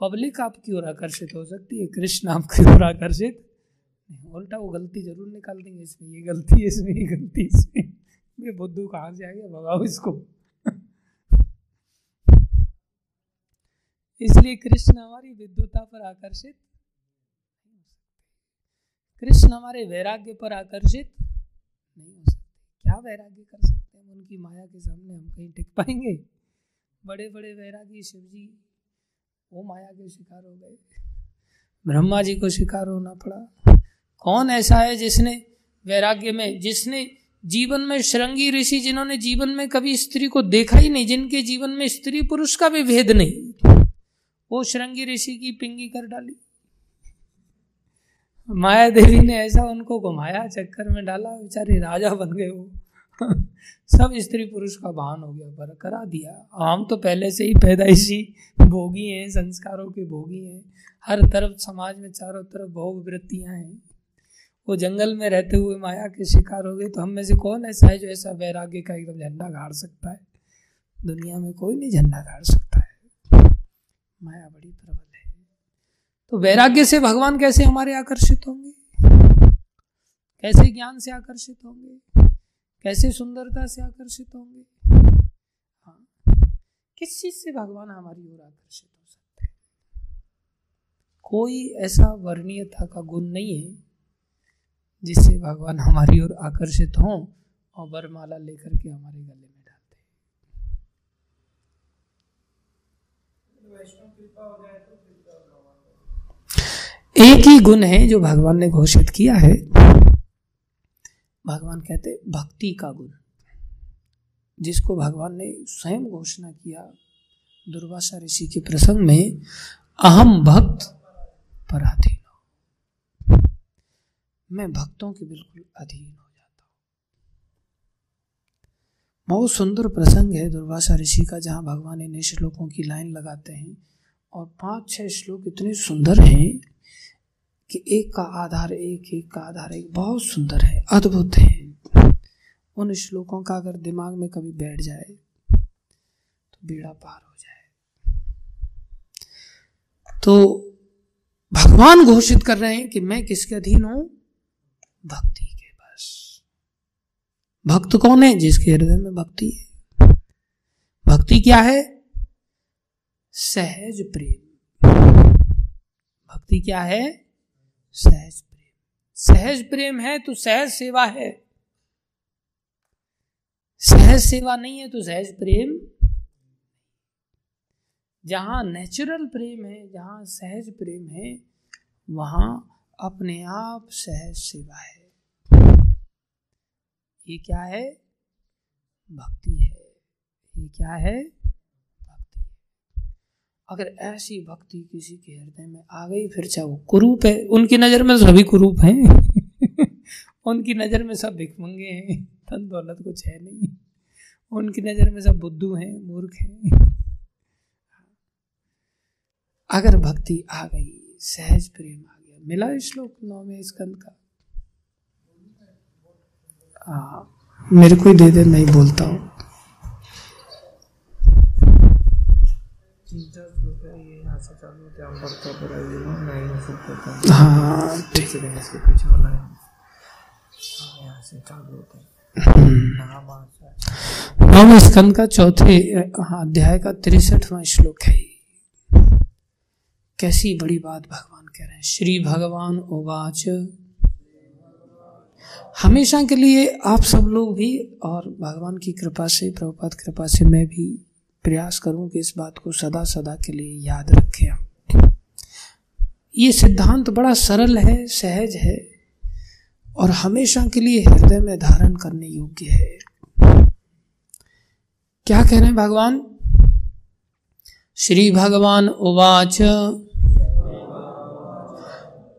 पब्लिक आपकी ओर आकर्षित हो सकती है, कृष्ण आपकी ओर आकर्षित। उल्टा वो गलती ज़रूर निकाल देंगे, इसमें ये गलती है इसमें ये गलती, इसमें। ये बुद्धू कहाँ से आएगा भगाओ इसको। इसलिए कृष्ण हमारी विद्युता पर आकर्षित। कृष्ण हमारे वैराग्य पर आकर्षित। नहीं हो सकते। क्या वैराग्य कर सकते हैं? उनकी माया के सामने हम कहीं टिक पाएँगे? बड़े बड़े वैरागी शिव जी वो माया के शिकार हो गए। ब्रह्मा जी को शिकार होना पड़ा। कौन ऐसा है जिसने वैराग्य में, जिसने जीवन में श्रृंगी ऋषि जिन्होंने जीवन में कभी स्त्री को देखा ही नहीं, जिनके जीवन में स्त्री पुरुष का भी भेद नहीं, वो श्रृंगी ऋषि की पिंगी कर डाली। माया देवी ने ऐसा उनको घुमाया, चक्कर में डाला, बेचारे राजा बन गए वो। सब स्त्री पुरुष का भान हो गया, पर करा दिया। हम तो पहले से ही पैदाइशी भोगी हैं, संस्कारों के भोगी हैं। हर तरफ़ समाज में चारों तरफ़ भोग वृत्तियाँ हैं। वो जंगल में रहते हुए माया के शिकार हो गए तो हम में से कौन ऐसा है जो ऐसा वैराग्य का एकदम झंडा गाड़ सकता है? दुनिया में कोई नहीं झंडा गाड़ सकता है। माया बड़ी प्रबल है। तो वैराग्य से भगवान कैसे हमारे आकर्षित होंगे? कैसे ज्ञान से आकर्षित होंगे? कैसे सुंदरता से आकर्षित होंगे? हाँ। किस चीज़ से भगवान हमारी ओर आकर्षित हो सकते हैं? कोई ऐसा वर्णीयता का गुण नहीं है जिससे भगवान हमारी ओर आकर्षित हों और वरमाला लेकर के हमारे गले में डालते एक ही गुण है जो भगवान ने घोषित किया है। भगवान कहते भक्ति का गुण। जिसको भगवान ने स्वयं घोषणा किया दुर्वासा ऋषि के प्रसंग में, अहम भक्त पराधीन मैं भक्तों के बिल्कुल अधीन हो जाता हूँ। बहुत सुंदर प्रसंग है दुर्वासा ऋषि का, जहाँ भगवान इन श्लोकों की लाइन लगाते हैं और पाँच छह श्लोक इतने सुंदर हैं कि एक का आधार, एक एक का आधार, एक बहुत सुंदर है, अद्भुत है। उन श्लोकों का अगर दिमाग में कभी बैठ जाए तो बेड़ा पार हो जाए। तो भगवान घोषित कर रहे हैं कि मैं किसके अधीन हूँ? भक्ति के बस। भक्त कौन है जिसके हृदय में भक्ति है? भक्ति क्या है? सहज प्रेम। भक्ति क्या है? सहज प्रेम। सहज प्रेम है तो सहज सेवा है। सहज सेवा नहीं है तो सहज प्रेम जहाँ नेचुरल प्रेम है, जहाँ सहज प्रेम है, वहाँ अपने आप सहज सेवा है। ये क्या है? भक्ति है। ये क्या है? अगर ऐसी भक्ति किसी के हृदय में आ गई, फिर चाहे वो कुरूप है, उनकी नज़र में सभी कुरूप हैं। उनकी नज़र में सब भिकमंगे हैं, धन दौलत कुछ है नहीं। उनकी नज़र में सब बुद्धू हैं, मूर्ख हैं। अगर भक्ति आ गई, सहज प्रेम आ गया, मिला श्लोक नौ में स्कंद का? हाँ मेरे को ही दे दे, मैं ही बोलता हूँ। हाँ। ठीक नौवें स्कंद का चौथे हाँ अध्याय का तिरसठवा श्लोक है कैसी बड़ी बात भगवान कह रहे हैं। श्री भगवान उवाच। हमेशा के लिए आप सब लोग भी और भगवान की कृपा से प्रभुपात कृपा से मैं भी प्रयास करूँ कि इस बात को सदा सदा के लिए याद रखें ये सिद्धांत बड़ा सरल है, सहज है, और हमेशा के लिए हृदय में धारण करने योग्य है। क्या कह रहे हैं भगवान? श्री भगवान उवाच।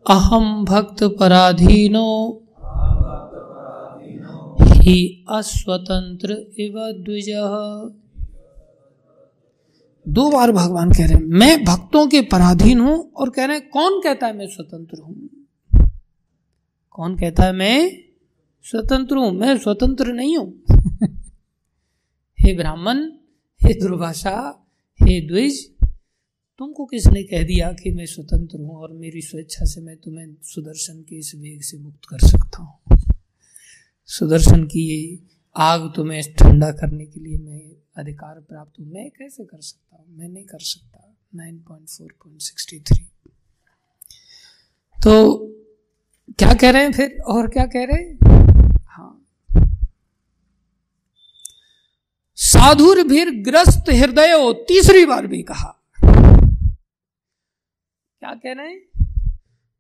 अहम भक्त पराधीनो। ही अस्वतंत्र इव द्विज। दो बार भगवान कह रहे हैं, मैं भक्तों के पराधीन हूँ और कह रहे हैं, कौन कहता है मैं स्वतंत्र हूँ? कौन कहता है, मैं स्वतंत्र हूँ, मैं स्वतंत्र नहीं हूँ? हे ब्राह्मण, हे दुर्भाषा, हे द्विज, तुमको किसने कह दिया कि मैं स्वतंत्र हूँ और मेरी स्वेच्छा से मैं तुम्हें सुदर्शन के इस वेग से मुक्त कर सकता हूँ? सुदर्शन की ये आग तुम्हें ठंडा करने के लिए मैं अधिकार प्राप्त हूँ। मैं कैसे कर सकता हूँ? मैं नहीं कर सकता। 9.4.63 तो क्या कह रहे हैं फिर? और क्या कह रहे हैं? हाँ। साधुर भीर ग्रस्त हृदय, तीसरी बार भी कहा। क्या कह रहे हैं?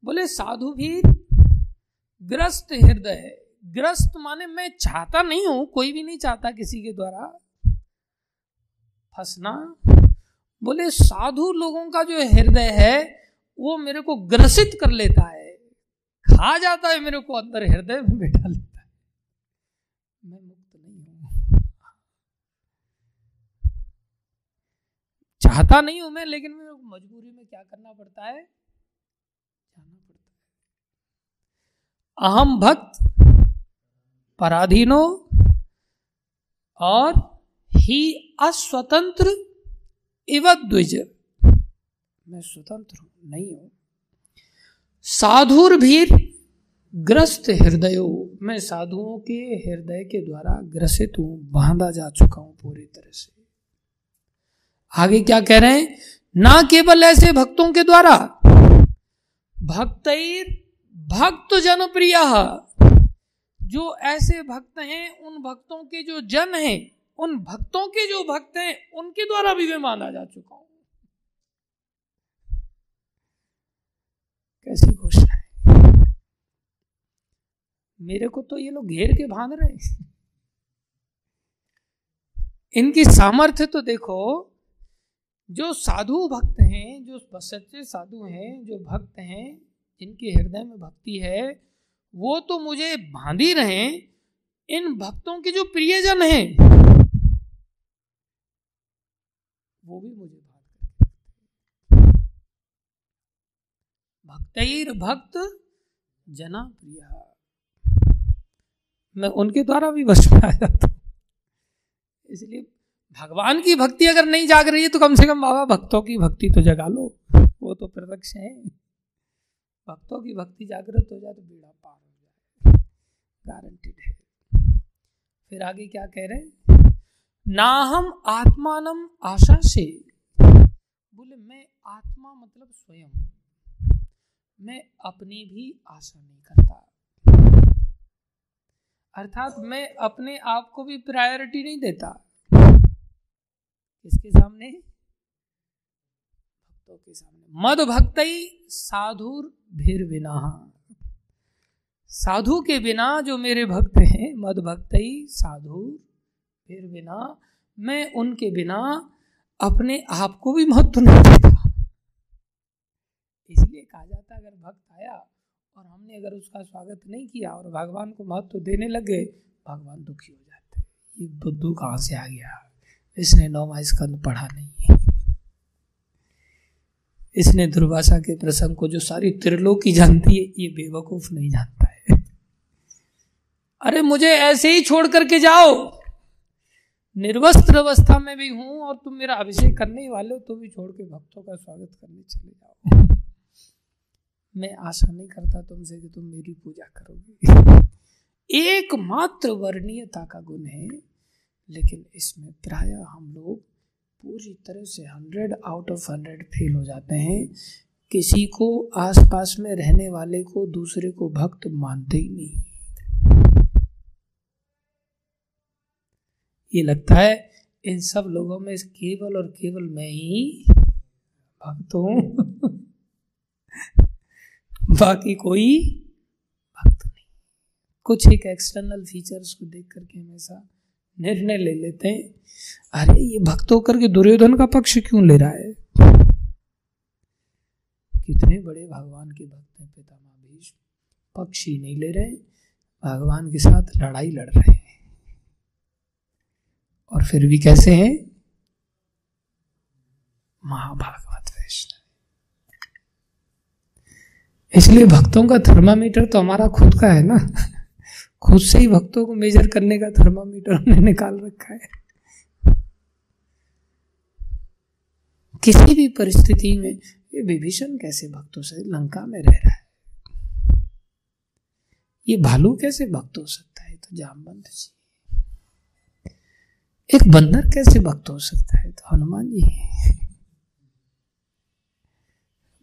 बोले, साधु भी ग्रस्त हृदय। ग्रस्त माने मैं चाहता नहीं हूँ, कोई भी नहीं चाहता किसी के द्वारा। फंसना, बोले, साधु लोगों का जो हृदय है, वो मेरे को ग्रसित कर लेता है। खा जाता है मेरे को अंदर, हृदय में बैठा लेता है। मैं मुक्त नहीं हूँ। चाहता नहीं हूँ मैं, लेकिन मेरे मजबूरी में क्या करना पड़ता है? जाना पड़ता है। अहम भक्त, पराधीनो, और ही अस्वतंत्र इवत द्विज। मैं स्वतंत्र हूँ नहीं हूँ। साधुर भीर ग्रस्त हृदय। मैं साधुओं के हृदय के द्वारा ग्रसित हूँ। बांधा जा चुका हूँ पूरी तरह से। आगे क्या कह रहे हैं? ना केवल ऐसे भक्तों के द्वारा। भक्त भक्त जनप्रिय। जो ऐसे भक्त हैं, उन भक्तों के जो जन हैं उन भक्तों के जो भक्त हैं, उनके द्वारा भी मैं माना जा चुका हूँ। कैसी घोषणा है? मेरे को तो ये लोग घेर के भाग रहे हैं। इनकी सामर्थ्य तो देखो, जो साधु भक्त हैं, जो सच्चे साधु हैं, जो भक्त हैं, जिनके हृदय में भक्ति है, वो तो मुझे बांधी रहे इन भक्तों के जो प्रियजन हैं वो भी मुझे भक्त भक्त जना प्रिय मैं उनके द्वारा भी वश में आ जाता हूँ इसलिए भगवान की भक्ति अगर नहीं जाग रही है तो कम से कम बाबा भक्तों की भक्ति तो जगा लो। वो तो प्रत्यक्ष है। भक्तों की भक्ति जागृत हो जाए तो बेड़ा पार हो जाए। गारंटेड है। फिर आगे क्या कह रहे ना हम आत्मानम आशा से बोले, मैं आत्मा मतलब स्वयं। मैं अपनी भी आशा नहीं करता। अर्थात मैं अपने आप को भी प्रायोरिटी नहीं देता। किसके सामने? भक्तों के सामने। मद भक्त साधुर भीर बिना साधु के बिना जो मेरे भक्त हैं मद भक्त साधु फिर बिना, मैं उनके बिना अपने आप को भी महत्व नहीं देता। इसलिए कहा जाता है, अगर भक्त आया और हमने अगर उसका स्वागत नहीं किया और भगवान को महत्व देने लगे, भगवान दुखी हो जाते। ये बुद्धू कहाँ से आ गया? इसने नौवा स्कंद पढ़ा नहीं है। इसने दुर्भाषा के प्रसंग को जो सारी त्रिलोकी जानती है, ये बेवकूफ़ नहीं जानता है। अरे मुझे ऐसे ही छोड़ करके जाओ। निर्वस्त्र अवस्था में भी हूँ और तुम मेरा अभिषेक करने ही वाले हो तो भी छोड़ के भक्तों का स्वागत करने चले जाओ। मैं आशा नहीं करता तुमसे कि तुम मेरी पूजा करोगे। एकमात्र वर्णीयता का गुण है, लेकिन इसमें प्राय हम लोग पूरी तरह से hundred out of hundred fail हो जाते हैं। किसी को आसपास में रहने वाले को दूसरे को भक्त मानते ही नहीं। ये लगता है इन सब लोगों में केवल और केवल मैं ही भक्त हूँ। बाकी कोई भक्त नहीं। कुछ एक एक्सटर्नल फीचर्स को देख करके हमेशा निर्णय ले लेते हैं। अरे, ये भक्त होकर के दुर्योधन का पक्ष क्यों ले रहा है? कितने बड़े भगवान के भक्त हैं पितामह भीष्म। पक्ष ही नहीं ले रहे, भगवान के साथ लड़ाई लड़ रहे हैं। और फिर भी कैसे हैं? महाभागवत वैष्णव। इसलिए भक्तों का थर्मामीटर तो हमारा खुद का है ना? खुद से ही भक्तों को मेजर करने का थर्मामीटर हमने निकाल रखा है। किसी भी परिस्थिति में ये विभीषण कैसे भक्तों से लंका में रह रहा है? ये भालू कैसे भक्त हो सकता है? तो जामबंद जी। एक बंदर कैसे भक्त हो सकता है? तो हनुमान जी।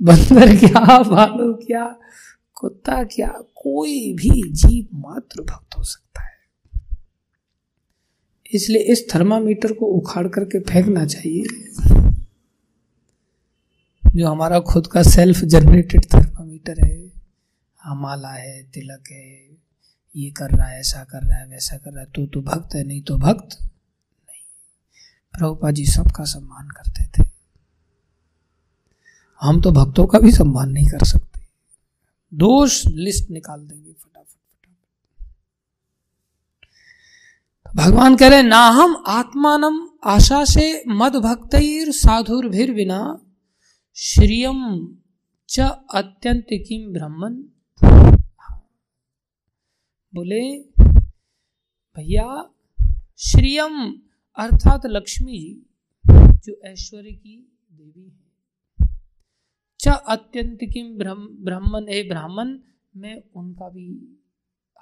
बंदर क्या, भालू क्या, कुत्ता क्या, कोई भी जीव मात्र भक्त हो सकता है। इसलिए इस थर्मामीटर को उखाड़ करके फेंकना चाहिए। जो हमारा खुद का सेल्फ जनरेटेड थर्मामीटर है, हमाला है, तिलक है, ये कर रहा है, ऐसा कर रहा है, वैसा कर रहा है तो तो भक्त है, नहीं तो भक्त। प्रभुपा जी सबका सम्मान करते थे। हम तो भक्तों का भी सम्मान नहीं कर सकते। दोष लिस्ट निकाल देंगे फटाफट फटाफट। भगवान कह रहे ना हम आत्मानम आशा से मद भक्त साधुर्भिर बिना श्रियम च अत्यंत किम ब्राह्मण बोले, भैया, श्रियम अर्थात लक्ष्मी जी जो ऐश्वर्य की देवी है। च अत्यंत किम ब्राह्मण ए ब्राह्मण, मैं उनका भी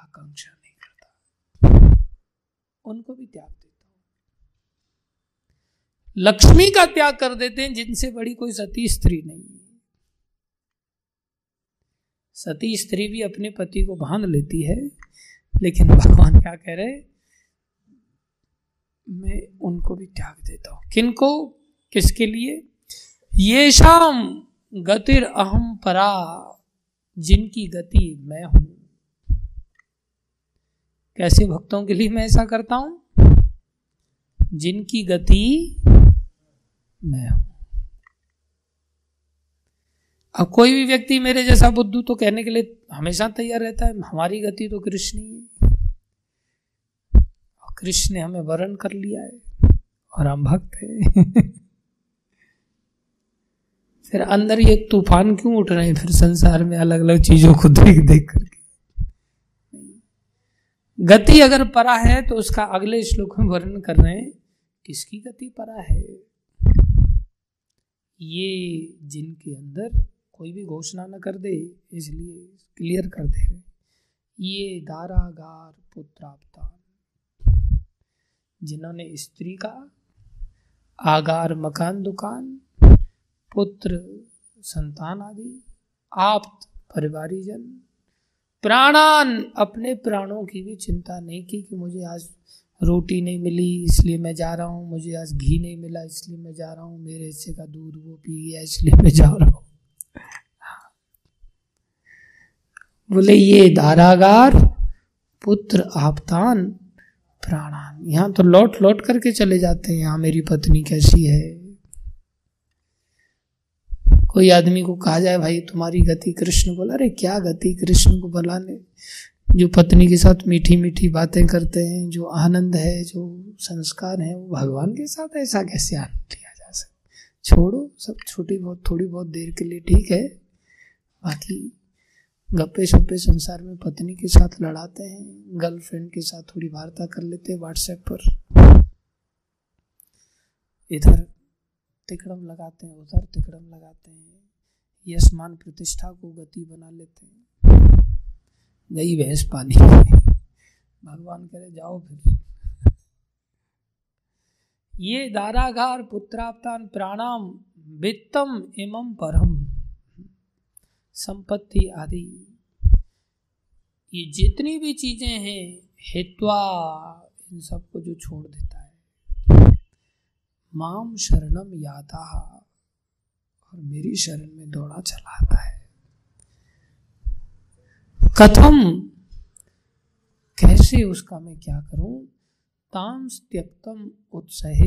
आकांक्षा नहीं करता। उनको भी त्याग देता हूँ। लक्ष्मी का त्याग कर देते हैं, जिनसे बड़ी कोई सती स्त्री नहीं है। सती स्त्री भी अपने पति को बाँध लेती है, लेकिन भगवान क्या कह रहे मैं उनको भी त्याग देता हूँ। किनको? किसके लिए? ये शाम गतिर अहम परा, जिनकी गति मैं हूँ। कैसे भक्तों के लिए मैं ऐसा करता हूँ? जिनकी गति मैं हूँ। अब कोई भी व्यक्ति मेरे जैसा बुद्धू तो कहने के लिए हमेशा तैयार रहता है, हमारी गति तो कृष्ण ही है। कृष्ण ने हमें वर्ण कर लिया है और हम भक्त है। फिर अंदर ये तूफ़ान क्यों उठ रहे हैं? फिर संसार में अलग अलग चीज़ों को देख देख करके। गति अगर परा है तो उसका अगले श्लोक में वर्णन कर रहे हैं, किसकी गति परा है? ये जिनके अंदर कोई भी घोषणा न कर दे, इसलिए क्लियर कर दे रहे ये दारागार पुत्रावतान जिन्होंने स्त्री का आगार, मकान, दुकान, पुत्र, संतान आदि आप परिवारीजन, प्राणान अपने प्राणों की भी चिंता नहीं की कि मुझे आज रोटी नहीं मिली, इसलिए मैं जा रहा हूँ, मुझे आज घी नहीं मिला, इसलिए मैं जा रहा हूँ, मेरे हिस्से का दूध वो पी गया, इसलिए मैं जा रहा हूँ। बोले, ये दारागार, पुत्र आपतान प्राणान यहाँ तो लौट लौट करके चले जाते हैं। यहाँ मेरी पत्नी कैसी है? कोई आदमी को कहा जाए, भाई, तुम्हारी गति कृष्ण बोला। अरे, क्या गति कृष्ण को बुलाने जो पत्नी के साथ मीठी मीठी बातें करते हैं, जो आनंद है, जो संस्कार है, वो भगवान के साथ ऐसा कैसे आनंद लिया जा सकता छोड़ो, सब छोटी बहुत, थोड़ी बहुत देर के लिए ठीक है। बाकी गप्पे शप्पे संसार में पत्नी के साथ लड़ाते हैं गर्लफ्रेंड के साथ थोड़ी वार्ता कर लेते हैं व्हाट्सएप पर। इधर तिकड़म लगाते हैं, उधर तिकड़म लगाते हैं। यशमान प्रतिष्ठा को गति बना लेते हैं। गई भैंस पानी भगवान करे जाओ फिर। ये दारागार पुत्राप्तान प्राणाम वित्तम एवं परम। संपत्ति आदि। ये जितनी भी चीज़ें हैं, हित्वा, इन सबको जो छोड़ देता है। माम शरणम यादा और मेरी शरण में दौड़ा चलाता है। कथम, कैसे उसका मैं क्या करूँ? ताम त्यक्तम उत्साह।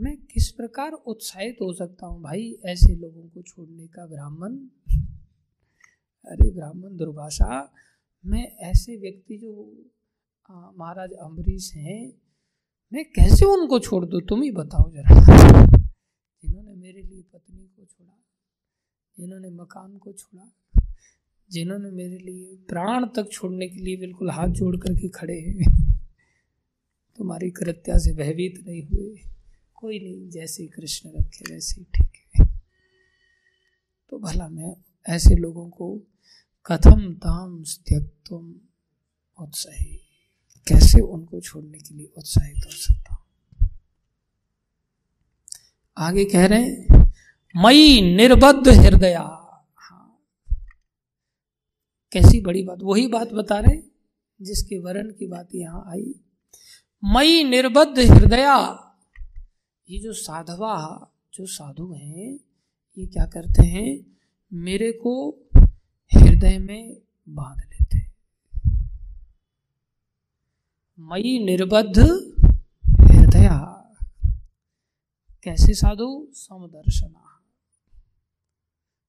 मैं किस प्रकार उत्साहित हो सकता हूँ भाई ऐसे लोगों को छोड़ने का ब्राह्मण? अरे ब्राह्मण दुर्भाषा, मैं ऐसे व्यक्ति जो महाराज अम्बरीश हैं, मैं कैसे उनको छोड़ दूँ? तुम ही बताओ जरा। जिन्होंने मेरे लिए पत्नी को छोड़ा, जिन्होंने मकान को छोड़ा, जिन्होंने मेरे लिए प्राण तक छोड़ने के लिए बिल्कुल हाथ जोड़ करके खड़े हैं, तुम्हारी कृत्या से भयभीत नहीं हुए। कोई नहीं, जैसे कृष्ण रखे, वैसे ही ठीक है। तो भला मैं ऐसे लोगों को कथम ताम त्यक्तुम उत्साही। कैसे उनको छोड़ने के लिए उत्साहित हो सकता हूँ? आगे कह रहे हैं, मई निर्बद्ध हृदया। हाँ। कैसी बड़ी बात, वही बात बता रहे जिसके वरण की बात यहाँ आई। मई निर्बद्ध हृदया। ये जो साधवा, जो साधु हैं, ये क्या करते हैं, मेरे को हृदय में बाँध लेते मई निर्बद्ध हृदय। कैसे साधु? समदर्शना।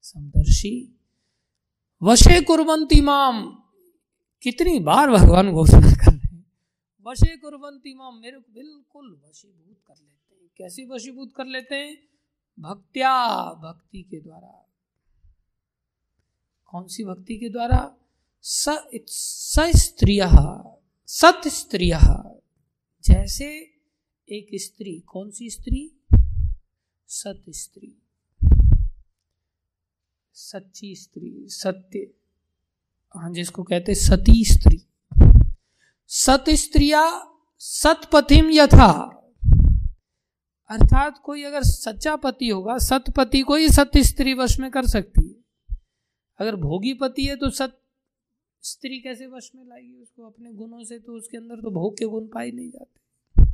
समदर्शी, वशे कुरबंती माम। कितनी बार भगवान घोषणा कर रहे हैं। वशे कुरबंती माम, मेरे को बिल्कुल वशीभूत कर लेते हैं। कैसे वशीभूत कर लेते हैं? भक्त्या, भक्ति के द्वारा। कौन सी भक्ति के द्वारा? स स्त्रिय, सत स्त्रिय। जैसे एक स्त्री, कौन सी स्त्री? सत स्त्री। सच्ची स्त्री, सत्य। हाँ जिसको कहते सती स्त्री। सत स्त्रिया सतपथिम यथा। अर्थात कोई अगर सच्चा पति होगा सतपति को ही सत्य स्त्री वश में कर सकती अगर भोगी पति है तो सत स्त्री कैसे वश में लाएगी उसको? अपने गुणों से तो उसके अंदर तो भोग के गुण पाए नहीं जाते।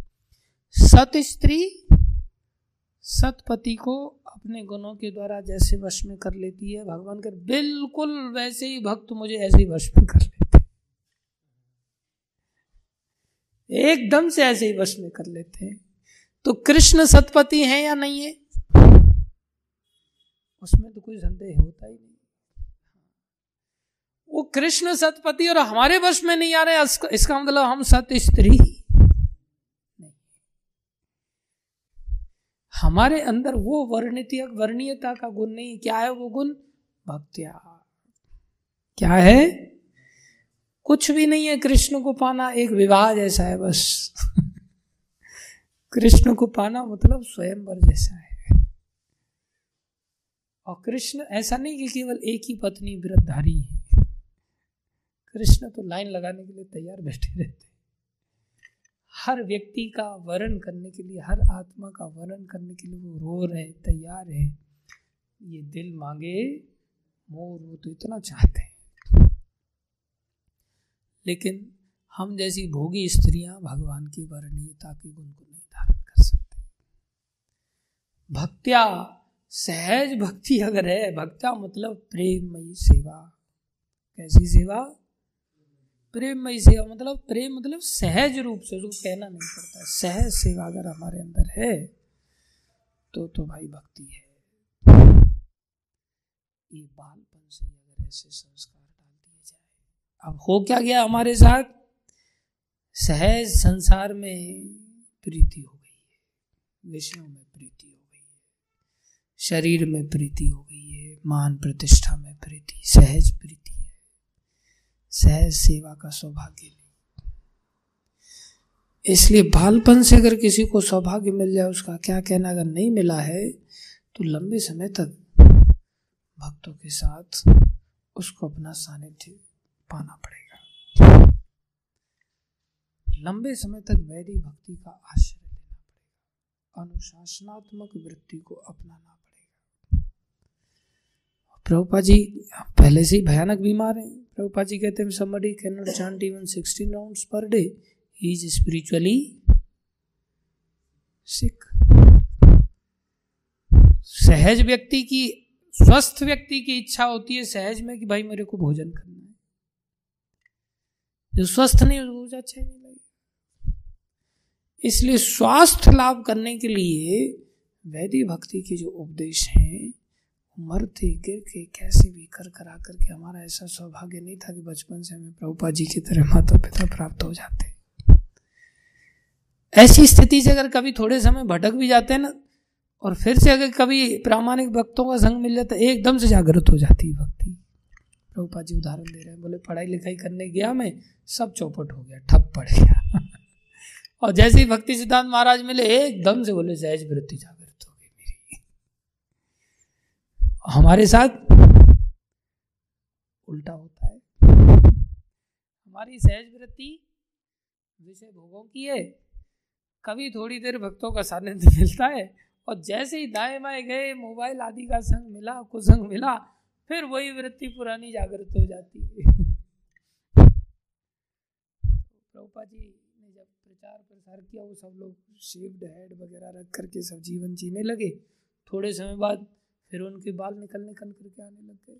सत स्त्री सतपति को अपने गुणों के द्वारा जैसे वश में कर लेती है। भगवान कर बिल्कुल वैसे ही भक्त मुझे ऐसे ही वश में कर लेते एकदम से ऐसे ही वश में कर लेते हैं। तो कृष्ण सतपति हैं या नहीं है? उसमें तो कोई संदेह होता ही नहीं। वो कृष्ण सतपति और हमारे वश में नहीं आ रहे, इसका मतलब हम सत स्त्री हमारे अंदर वो वर्णित वर्णीयता का गुण नहीं क्या है वो गुण? भक्तिया। क्या है? कुछ भी नहीं है। कृष्ण को पाना एक विवाह जैसा है बस। कृष्ण को पाना मतलब स्वयंवर जैसा है। और कृष्ण ऐसा नहीं कि केवल एक ही पत्नी विरतधारी है। कृष्ण तो लाइन लगाने के लिए तैयार बैठे रहते हर व्यक्ति का वर्ण करने के लिए, हर आत्मा का वर्ण करने के लिए वो रो रहे तैयार है। ये दिल मांगे, मोर वो तो इतना चाहते हैं। लेकिन हम जैसी भोगी स्त्रियाँ भगवान की वर्णीयता के गुण को नहीं धारण कर सकते। भक्त्या सहज भक्ति अगर है, भक्त्या मतलब प्रेममयी सेवा। कैसी सेवा? प्रेममयी सेवा मतलब प्रेम मतलब सहज रूप से, उसको कहना नहीं पड़ता। सहज सेवा अगर हमारे अंदर है तो तो भाई भक्ति है। ये बालपन से अगर ऐसे संस्कार डाल दिए जाए, अब हो क्या गया हमारे साथ? सहज संसार में प्रीति हो गई है। विषयों में प्रीति हो गई है। शरीर में प्रीति हो गई है। मान प्रतिष्ठा में प्रीति, सहज प्रीति सहज सेवा का सौभाग्य इसलिए बालपन से अगर किसी को सौभाग्य मिल जाए, उसका क्या कहना, अगर नहीं मिला है तो लंबे समय तक भक्तों के साथ उसको अपना सानिध्य पाना पड़ेगा। लंबे समय तक वैदिक भक्ति का आश्रय लेना पड़ेगा। अनुशासनात्मक वृत्ति को अपनाना प्रभुपा जी पहले से ही भयानक बीमार हैं। प्रभुपा जी कहते हैं, somebody cannot chant even 16 rounds per day. He is spiritually sick. सहज व्यक्ति की, स्वस्थ व्यक्ति की इच्छा होती है सहज में कि भाई मेरे को भोजन करना है। जो स्वस्थ नहीं उसको अच्छा ही नहीं लगेगा। इसलिए स्वास्थ्य लाभ करने के लिए वैदिक भक्ति के जो उपदेश हैं मरते गिर के कैसे भी कर करा करके हमारा ऐसा सौभाग्य नहीं था कि बचपन से हमें प्रभुपा जी की तरह माता पिता प्राप्त हो जाते। ऐसी स्थिति से अगर कभी थोड़े समय भटक भी जाते हैं ना, और फिर से अगर कभी प्रामाणिक भक्तों का संग मिल जाता, एकदम से जागृत हो जाती है भक्ति। प्रभुपा जी उदाहरण दे रहे हैं, बोले, पढ़ाई लिखाई करने गया मैं, सब चौपट हो गया, ठप पड़ गया। और जैसे ही भक्ति सिद्धांत महाराज मिले, एकदम से बोले, सहज वृत्ति जागृत हमारे साथ उल्टा होता है। हमारी सहज वृत्ति विषय भोगों की है। कभी थोड़ी देर भक्तों का सानिध्य मिलता है और जैसे ही दाएँ बाएँ गए, मोबाइल आदि का संग मिला, कुसंग मिला, फिर वही वृत्ति पुरानी जागृत हो जाती है। प्रभुपा जी ने जब प्रचार प्रसार किया, वो सब लोग शेव्ड हेड वगैरह रख करके सब जीवन जीने लगे। थोड़े समय बाद फिर उनके बाल निकल निकल करके आने लग गए।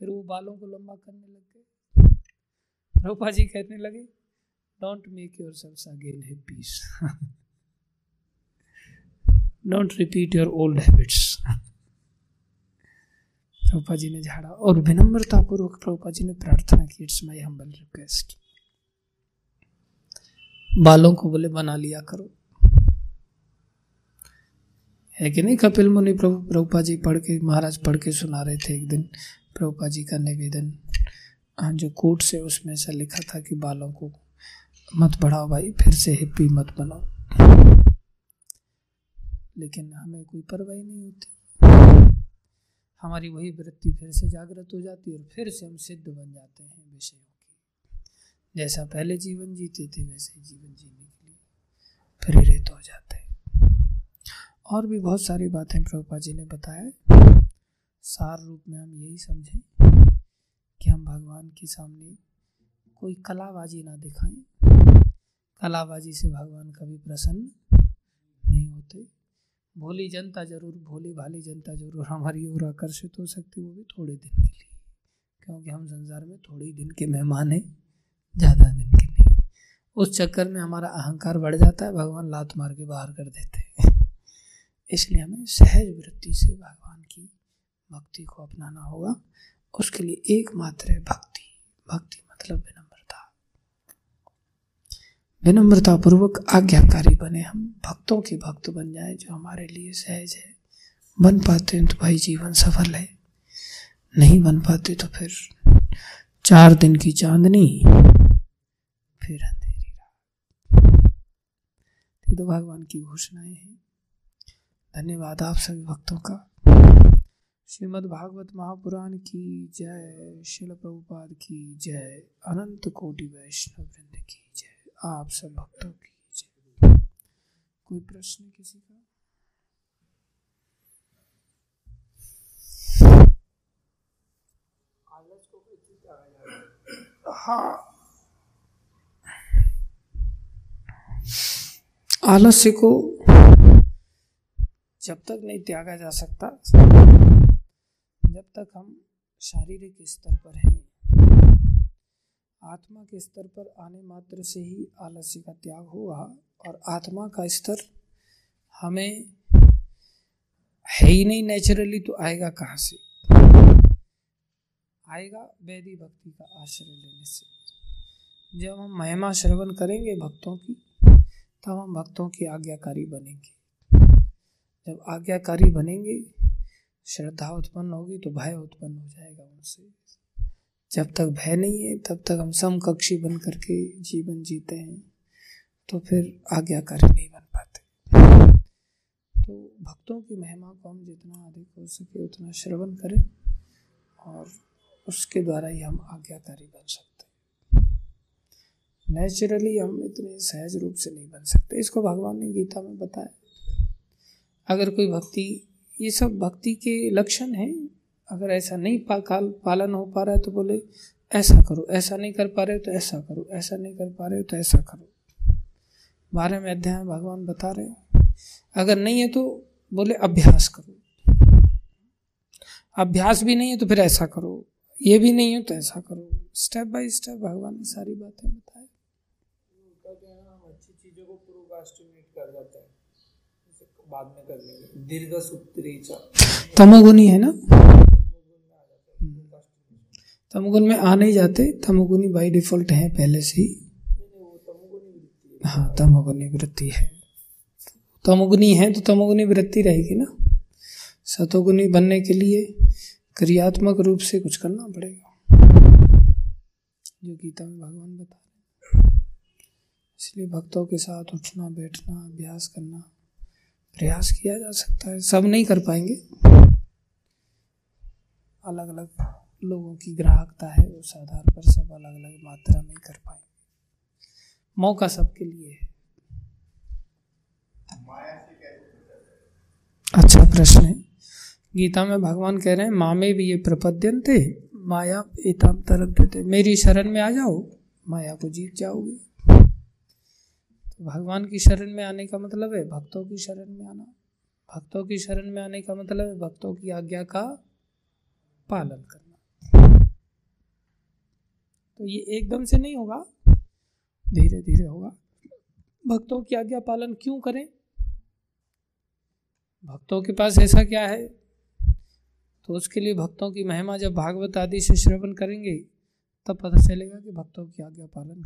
फिर वो बालों को लंबा करने लग गए। रूपा जी कहने लगे don't make your sales again है piece don't repeat your old habits Prabhupada जी ने झाड़ा और विनम्रता पूर्वक प्रभुपा जी ने प्रार्थना की इट्स माई हम्बल रिक्वेस्ट बालों को बोले, बना लिया करो। है कि नहीं? कपिल मुनि प्रभु प्रभुपा जी पढ़ के, महाराज पढ़ के सुना रहे थे एक दिन प्रभुपा जी का निवेदन। जो कोट से उसमें ऐसा लिखा था कि बालों को मत बढ़ाओ भाई, फिर से हिप्पी मत बनाओ लेकिन हमें कोई परवाही नहीं होती। हमारी वही वृत्ति फिर से जागृत हो जाती है और फिर से हम सिद्ध बन जाते हैं विषयों की। जैसा पहले जीवन जीते थे, वैसे जीवन जीने के लिए प्रेरित हो जाते हैं। और भी बहुत सारी बातें प्रभुपा जी ने बताया। सार रूप में हम यही समझें कि हम भगवान के सामने कोई कलाबाजी ना दिखाएँ। कलाबाजी से भगवान कभी प्रसन्न नहीं होते। भोली जनता ज़रूर, भोली भाली जनता ज़रूर हमारी ओर आकर्षित हो सकती वो भी थोड़े दिन के लिए। क्योंकि हम संसार में थोड़े दिन के मेहमान हैं, ज़्यादा दिन के नहीं। उस चक्कर में हमारा अहंकार बढ़ जाता है, भगवान लात मार के बाहर कर देते हैं। इसलिए हमें सहज वृत्ति से भगवान की भक्ति को अपनाना होगा। उसके लिए एकमात्र है भक्ति। भक्ति मतलब विनम्रता। विनम्रता पूर्वक आज्ञाकारी बने हम। भक्तों के भक्त बन जाए जो हमारे लिए सहज है। बन पाते हैं तो भाई जीवन सफल है। नहीं बन पाते तो फिर चार दिन की चांदनी, फिर अंधेरी रात। तो भगवान की घोषणाएँ हैं। धन्यवाद आप सभी भक्तों का। श्रीमद् भागवत महापुराण की जय, शिल प्रभुपाद की जय, अनंत कोटि वैष्णव वृंद की जय, आप सब भक्तों की जय। कोई प्रश्न किसी का? हाँ। आलस्य को जब तक नहीं त्यागा जा सकता, जब तक हम शारीरिक स्तर पर हैं, आत्मा के स्तर पर आने मात्र से ही आलस्य का त्याग होगा और आत्मा का स्तर हमें है ही नहीं नेचुरली तो आएगा कहाँ से? आएगा वैधि भक्ति का आश्रय लेने से। जब हम महिमा श्रवण करेंगे भक्तों की, तब हम भक्तों की आज्ञाकारी बनेंगे। जब आज्ञाकारी बनेंगे, श्रद्धा उत्पन्न होगी तो भय उत्पन्न हो जाएगा उनसे। जब तक भय नहीं है, तब तक हम समकक्षी बन करके जीवन जीते हैं तो फिर आज्ञाकारी नहीं बन पाते। तो भक्तों की महिमा को हम जितना अधिक हो सके उतना श्रवण करें और उसके द्वारा ही हम आज्ञाकारी बन सकते हैं। नेचुरली हम इतने सहज रूप से नहीं बन सकते। इसको भगवान ने गीता में बताया। अगर कोई भक्ति ये सब भक्ति के लक्षण हैं अगर ऐसा नहीं पा, पालन हो पा रहा है तो बोले ऐसा करो ऐसा नहीं कर पा रहे हो तो ऐसा करो ऐसा नहीं कर पा रहे हो तो ऐसा करो। बारह में अध्याय भगवान बता रहे हो अगर नहीं है तो बोले अभ्यास करो। अभ्यास भी नहीं है तो फिर ऐसा करो ये भी नहीं है तो ऐसा करो। स्टेप बाय स्टेप भगवान ने सारी बातें बताए अच्छी चीज़ों को कर जाते हैं। बाद में कर लेंगे। दीर्घ सूत्री तमोगुनी है ना? तमोगुण में आ नहीं जाते तमोगुनी बाई डिफ़ॉल्ट है पहले से ही। हाँ। तमोगुनी वृत्ति है। तमोगुनी है तो तमोगुनी वृत्ति रहेगी ना। सतोगुनी बनने के लिए क्रियात्मक रूप से कुछ करना पड़ेगा। जो गीता में भगवान बता रहे इसलिए भक्तों के साथ उठना बैठना अभ्यास करना। प्रयास किया जा सकता है। सब नहीं कर पाएँगे। अलग अलग लोगों की ग्राहकता है उस आधार पर सब अलग अलग मात्रा में कर पाएँगे। मौका सबके लिए है। अच्छा प्रश्न है। गीता में भगवान कह रहे हैं माँ में भी ये प्रपद्यन थे माया एताम तरक देते। मेरी शरण में आ जाओ, माया को जीत जाओगे। भगवान की शरण में आने का मतलब है भक्तों की शरण में आना। भक्तों की शरण में आने का मतलब है भक्तों की आज्ञा का पालन करना। तो ये एकदम से नहीं होगा धीरे धीरे होगा। भक्तों की आज्ञा पालन क्यों करें? भक्तों के पास ऐसा क्या है? तो उसके लिए भक्तों की महिमा जब भागवत आदि से श्रवण करेंगे, तब पता चलेगा कि भक्तों की आज्ञा पालन